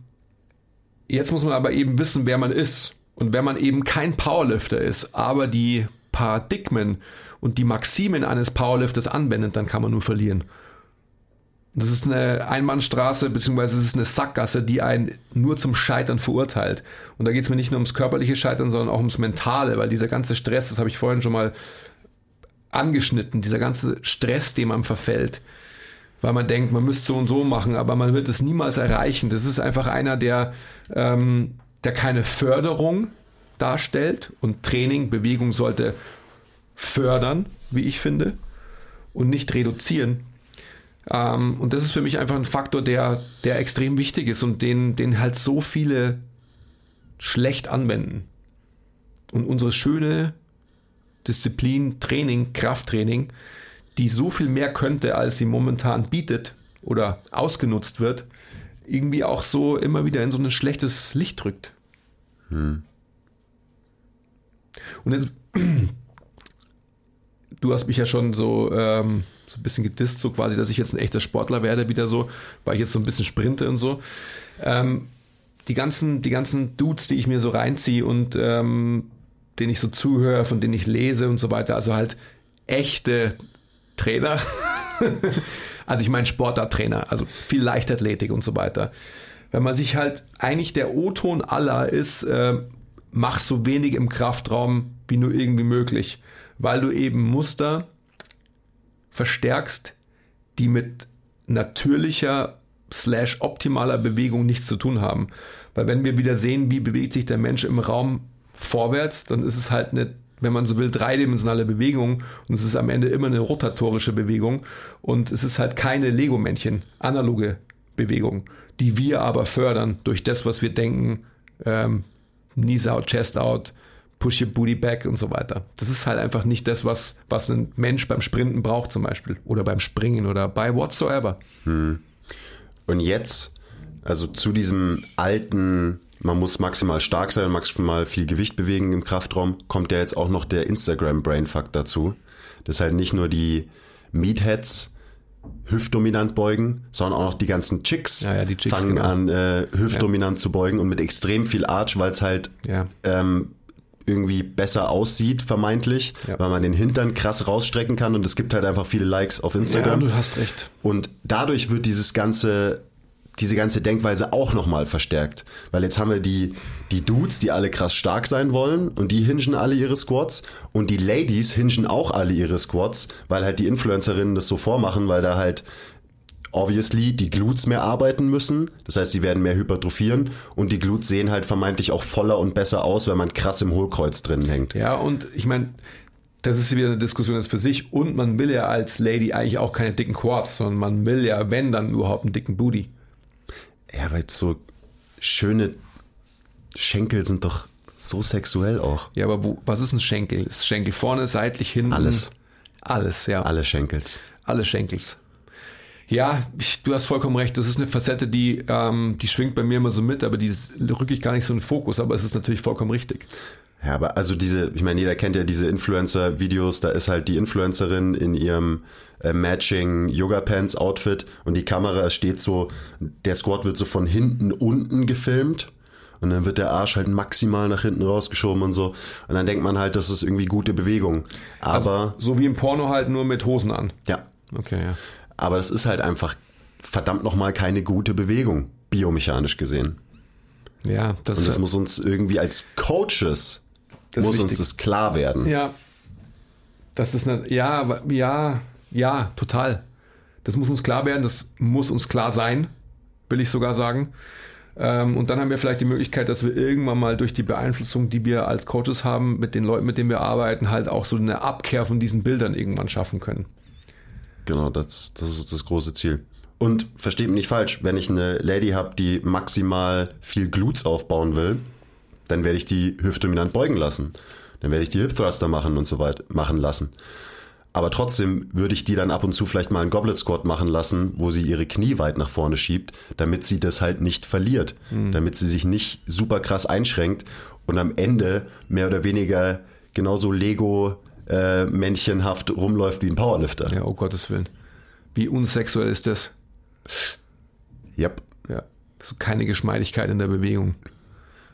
jetzt muss man aber eben wissen, wer man ist. Und wenn man eben kein Powerlifter ist, aber die Paradigmen und die Maximen eines Powerlifters anwendet, dann kann man nur verlieren. Das ist eine Einbahnstraße, beziehungsweise es ist eine Sackgasse, die einen nur zum Scheitern verurteilt. Und da geht es mir nicht nur ums körperliche Scheitern, sondern auch ums Mentale, weil dieser ganze Stress, das habe ich vorhin schon mal angeschnitten, dieser ganze Stress, dem man verfällt, weil man denkt, man müsste so und so machen, aber man wird es niemals erreichen. Das ist einfach einer, der, ähm, der keine Förderung darstellt und Training, Bewegung sollte fördern, wie ich finde, und nicht reduzieren. Ähm, und das ist für mich einfach ein Faktor, der, der extrem wichtig ist und den, den halt so viele schlecht anwenden. Und unsere schöne Disziplin, Training, Krafttraining, die so viel mehr könnte, als sie momentan bietet oder ausgenutzt wird, irgendwie auch so immer wieder in so ein schlechtes Licht drückt. Hm. Und jetzt, du hast mich ja schon so ähm, so ein bisschen gedisst, so quasi, dass ich jetzt ein echter Sportler werde, wieder so, weil ich jetzt so ein bisschen sprinte und so. Ähm, die ganzen, die ganzen Dudes, die ich mir so reinziehe und ähm, denen ich so zuhöre, von denen ich lese und so weiter, also halt echte Trainer. <laughs> also ich meine Sportarttrainer, also viel Leichtathletik und so weiter. Wenn man sich halt eigentlich der O-Ton aller ist, äh, mach so wenig im Kraftraum wie nur irgendwie möglich, weil du eben Muster verstärkst, die mit natürlicher slash optimaler Bewegung nichts zu tun haben. Weil wenn wir wieder sehen, wie bewegt sich der Mensch im Raum vorwärts, dann ist es halt eine, wenn man so will, dreidimensionale Bewegung und es ist am Ende immer eine rotatorische Bewegung und es ist halt keine Lego-Männchen, analoge Bewegung, die wir aber fördern durch das, was wir denken, ähm, Knees out, Chest out, push your booty back und so weiter. Das ist halt einfach nicht das, was, was ein Mensch beim Sprinten braucht zum Beispiel oder beim Springen oder bei whatsoever. Hm. Und jetzt, also zu diesem alten, man muss maximal stark sein, maximal viel Gewicht bewegen im Kraftraum, kommt ja jetzt auch noch der Instagram Brainfuck dazu. Das halt nicht nur die Meatheads hüftdominant beugen, sondern auch noch die ganzen Chicks, Ja, ja, die Chicks, fangen genau. an, äh, hüftdominant zu beugen und mit extrem viel Arch, weil es halt Ja. ähm, irgendwie besser aussieht, vermeintlich, Ja. weil man den Hintern krass rausstrecken kann und es gibt halt einfach viele Likes auf Ja, Instagram. du hast recht. Und dadurch wird dieses ganze, diese ganze Denkweise auch nochmal verstärkt. Weil jetzt haben wir die, die Dudes, die alle krass stark sein wollen und die hingen alle ihre Squats und die Ladies hingen auch alle ihre Squats, weil halt die Influencerinnen das so vormachen, weil da halt obviously die Glutes mehr arbeiten müssen. Das heißt, sie werden mehr hypertrophieren und die Glutes sehen halt vermeintlich auch voller und besser aus, wenn man krass im Hohlkreuz drin hängt. Ja, und ich meine, das ist wieder eine Diskussion jetzt für sich. Und man will ja als Lady eigentlich auch keine dicken Quads, sondern man will ja, wenn, dann überhaupt einen dicken Booty. Ja, aber jetzt so schöne Schenkel sind doch so sexuell auch. Ja, aber wo, was ist ein Schenkel? Ist Schenkel vorne, seitlich, hinten? Alles. Alles, ja. Alle Schenkels. Alle Schenkels. Ja, ich, du hast vollkommen recht. Das ist eine Facette, die, ähm, die schwingt bei mir immer so mit, aber die rücke ich gar nicht so in den Fokus. Aber es ist natürlich vollkommen richtig. Ja, aber also diese, ich meine, jeder kennt ja diese Influencer-Videos, da ist halt die Influencerin in ihrem äh, Matching Yoga Pants Outfit und die Kamera steht so, der Squat wird so von hinten unten gefilmt und dann wird der Arsch halt maximal nach hinten rausgeschoben und so und dann denkt man halt, das ist irgendwie gute Bewegung. Aber So wie im Porno halt nur mit Hosen an. ja, Okay, ja. Aber das ist halt einfach verdammt nochmal keine gute Bewegung, biomechanisch gesehen. Ja, das, Und das muss uns irgendwie als Coaches, muss uns das klar werden. Ja. Das ist eine, ja, ja, ja, total. Das muss uns klar werden, das muss uns klar sein, will ich sogar sagen. Ähm, und dann haben wir vielleicht die Möglichkeit, dass wir irgendwann mal durch die Beeinflussung, die wir als Coaches haben, mit den Leuten, mit denen wir arbeiten, halt auch so eine Abkehr von diesen Bildern irgendwann schaffen können. Genau, das, das ist das große Ziel. Und versteht mich nicht falsch, wenn ich eine Lady habe, die maximal viel Glutes aufbauen will, dann werde ich die hüftdominant beugen lassen. Dann werde ich die Hip Thruster machen und so weiter machen lassen. Aber trotzdem würde ich die dann ab und zu vielleicht mal einen Goblet Squat machen lassen, wo sie ihre Knie weit nach vorne schiebt, damit sie das halt nicht verliert, damit sie sich nicht super krass einschränkt und am Ende mehr oder weniger genauso Lego äh, Männchenhaft rumläuft wie ein Powerlifter. Ja, oh Gottes Willen. Wie unsexuell ist das? Yep. Ja. So keine Geschmeidigkeit in der Bewegung.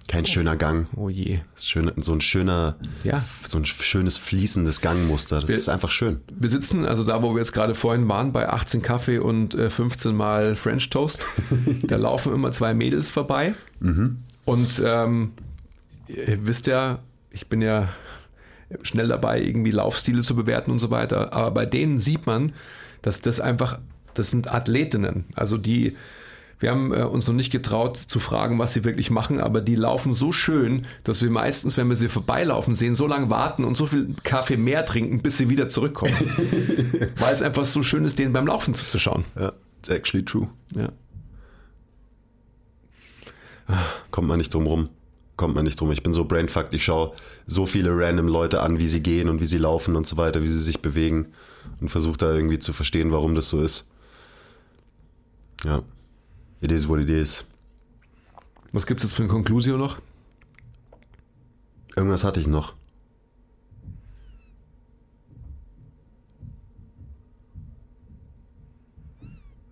Kein schöner Gang. Oh je. Schön, so ein schöner, Ja. so ein schönes fließendes Gangmuster. Das ist einfach schön. Wir sitzen, also da, wo wir jetzt gerade vorhin waren, bei 18 Kaffee und äh, 15 Mal French Toast. <laughs> da laufen immer zwei Mädels vorbei. Und ähm, ihr wisst ja, ich bin ja schnell dabei, irgendwie Laufstile zu bewerten und so weiter. Aber bei denen sieht man, dass das einfach, das sind Athletinnen. Also die, wir haben äh, uns noch nicht getraut zu fragen, was sie wirklich machen, aber die laufen so schön, dass wir meistens, wenn wir sie vorbeilaufen sehen, so lange warten und so viel Kaffee mehr trinken, bis sie wieder zurückkommen. <laughs> Weil es einfach so schön ist, denen beim Laufen zuzuschauen. Ja, it's actually true. Ja. Kommt man nicht drum rum. Kommt man nicht drum. Ich bin so brainfucked. Ich schaue so viele random Leute an, wie sie gehen und wie sie laufen und so weiter, wie sie sich bewegen und versuche da irgendwie zu verstehen, warum das so ist. Ja. It is what it is. Was gibt es jetzt für eine Conclusio noch? Irgendwas hatte ich noch.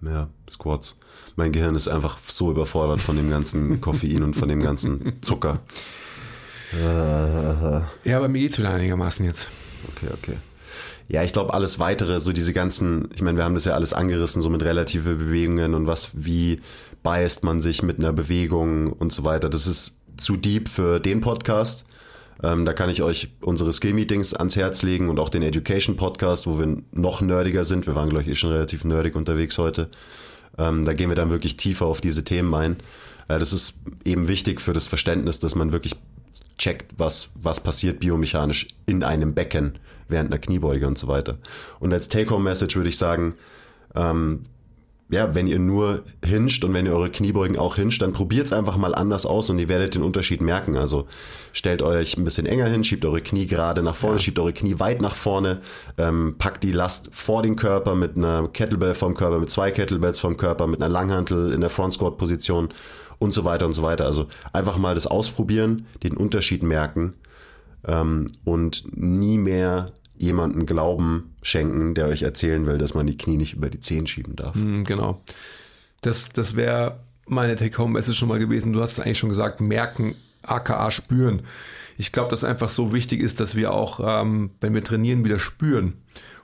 Ja, Squats. Mein Gehirn ist einfach so überfordert von dem ganzen <laughs> Koffein und von dem ganzen Zucker. Ja, aber mir geht's wieder einigermaßen jetzt. Okay, okay. Ja, ich glaube, alles weitere, so diese ganzen, ich meine, wir haben das ja alles angerissen, so mit relative Bewegungen und was, wie biased man sich mit einer Bewegung und so weiter. Das ist zu deep für den Podcast. Ähm, da kann ich euch unsere Skill-Meetings ans Herz legen und auch den Education-Podcast, wo wir noch nerdiger sind. Wir waren, glaube ich, eh schon relativ nerdig unterwegs heute. Ähm, da gehen wir dann wirklich tiefer auf diese Themen ein. Äh, das ist eben wichtig für das Verständnis, dass man wirklich checkt, was, was passiert biomechanisch in einem Becken während einer Kniebeuge und so weiter. Und als Take-Home-Message würde ich sagen, ähm, ja, wenn ihr nur hinscht und wenn ihr eure Kniebeugen auch hinscht, dann probiert es einfach mal anders aus und ihr werdet den Unterschied merken. Also stellt euch ein bisschen enger hin, schiebt eure Knie gerade nach vorne, schiebt eure Knie weit nach vorne, ähm, packt die Last vor den Körper mit einer Kettlebell vom Körper, mit zwei Kettlebells vom Körper, mit einer Langhantel in der Front Squat Position und so weiter und so weiter. Also einfach mal das ausprobieren, den Unterschied merken ähm, und nie mehr jemanden Glauben schenken, der euch erzählen will, dass man die Knie nicht über die Zehen schieben darf. Mm, genau. Das, das wäre meine Take-Home-Message schon mal gewesen. Du hast es eigentlich schon gesagt, merken, aka spüren. Ich glaube, dass einfach so wichtig ist, dass wir auch, ähm, wenn wir trainieren, wieder spüren.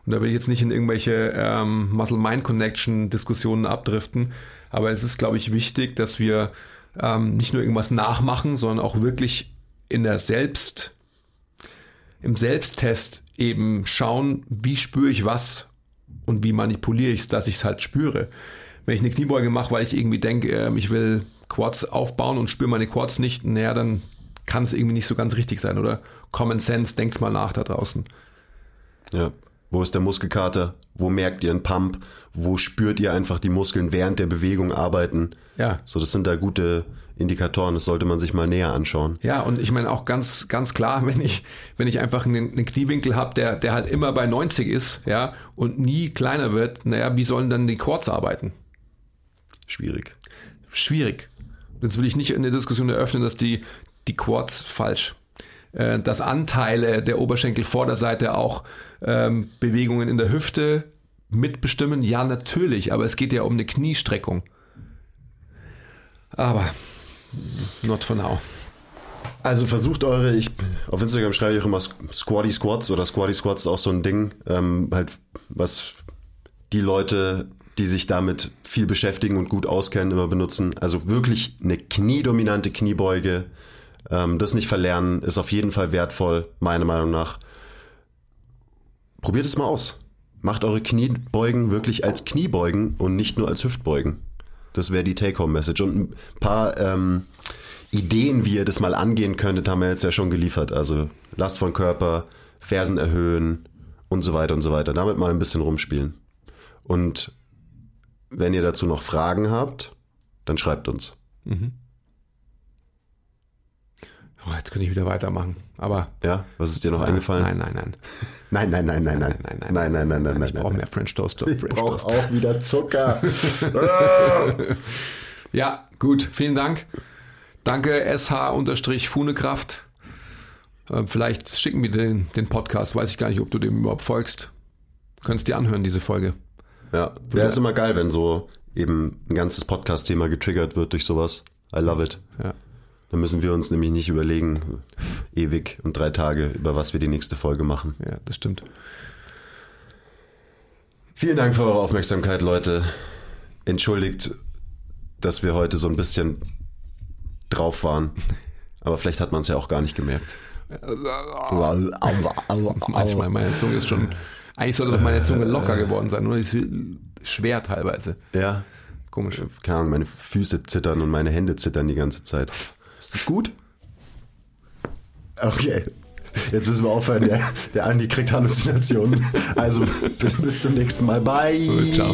Und da will ich jetzt nicht in irgendwelche ähm, Muscle-Mind-Connection-Diskussionen abdriften, aber es ist, glaube ich, wichtig, dass wir ähm, nicht nur irgendwas nachmachen, sondern auch wirklich in der Selbst, im Selbsttest eben schauen, wie spüre ich was und wie manipuliere ich es, dass ich es halt spüre. Wenn ich eine Kniebeuge mache, weil ich irgendwie denke, äh, ich will Quads aufbauen und spüre meine Quads nicht, naja, dann kann es irgendwie nicht so ganz richtig sein, oder? Common Sense, denkt's mal nach da draußen. Ja. Wo ist der Muskelkater? Wo merkt ihr einen Pump? Wo spürt ihr einfach die Muskeln während der Bewegung arbeiten? Ja. So, das sind da gute Indikatoren. Das sollte man sich mal näher anschauen. Ja, und ich meine auch ganz, ganz klar, wenn ich, wenn ich einfach einen, einen Kniewinkel habe, der, der halt immer bei 90 ist, ja, und nie kleiner wird, naja, wie sollen dann die Quads arbeiten? Schwierig. Schwierig. Jetzt will ich nicht in der Diskussion eröffnen, dass die, die Quads falsch äh, dass Anteile der Oberschenkelvorderseite auch ähm, Bewegungen in der Hüfte mitbestimmen? Ja, natürlich, aber es geht ja um eine Kniestreckung. Aber not for now. Also versucht eure, ich auf Instagram schreibe ich auch immer Squatty Squats oder Squatty Squats ist auch so ein Ding, ähm, halt was die Leute, die sich damit viel beschäftigen und gut auskennen, immer benutzen. Also wirklich eine kniedominante Kniebeuge. Ähm, das nicht verlernen ist auf jeden Fall wertvoll, meiner Meinung nach. Probiert es mal aus. Macht eure Kniebeugen wirklich als Kniebeugen und nicht nur als Hüftbeugen. Das wäre die Take-Home-Message. Und ein paar ähm, Ideen, wie ihr das mal angehen könntet, haben wir jetzt ja schon geliefert. Also Last von Körper, Fersen erhöhen und so weiter und so weiter. Damit mal ein bisschen rumspielen. Und wenn ihr dazu noch Fragen habt, dann schreibt uns. Mhm. Oh, jetzt könnte ich wieder weitermachen. Aber. Ja, was ist dir noch nein, eingefallen? Nein, nein, nein. <laughs> Nein, nein, nein, nein, nein. Nein, nein, nein, nein, nein, nein. Ich brauche mehr French Toast. Ich brauche auch wieder Zucker. <laughs> <laughs> Ja, gut. Vielen Dank. Danke, SH-Funekraft. Äh, Vielleicht schicken wir den, den Podcast. Weiß ich gar nicht, ob du dem überhaupt folgst. Könntest dir anhören, diese Folge. ja, wäre es immer geil, wenn so eben ein ganzes Podcast-Thema getriggert wird durch sowas. I love it. Ja. Dann müssen wir uns nämlich nicht überlegen, ewig und drei Tage, über was wir die nächste Folge machen. Ja, das stimmt. Vielen Dank für eure Aufmerksamkeit, Leute. Entschuldigt, dass wir heute so ein bisschen drauf waren. Aber vielleicht hat man es ja auch gar nicht gemerkt. Manchmal, meine Zunge ist schon. Eigentlich sollte doch meine Zunge locker geworden sein, nur ist schwer teilweise. Ja, Komisch. keine Ahnung, meine Füße zittern und meine Hände zittern die ganze Zeit. Ist das gut? Okay. Jetzt müssen wir aufhören, der, der Andi kriegt Halluzinationen. Also <laughs> bis zum nächsten Mal. Bye. Ciao.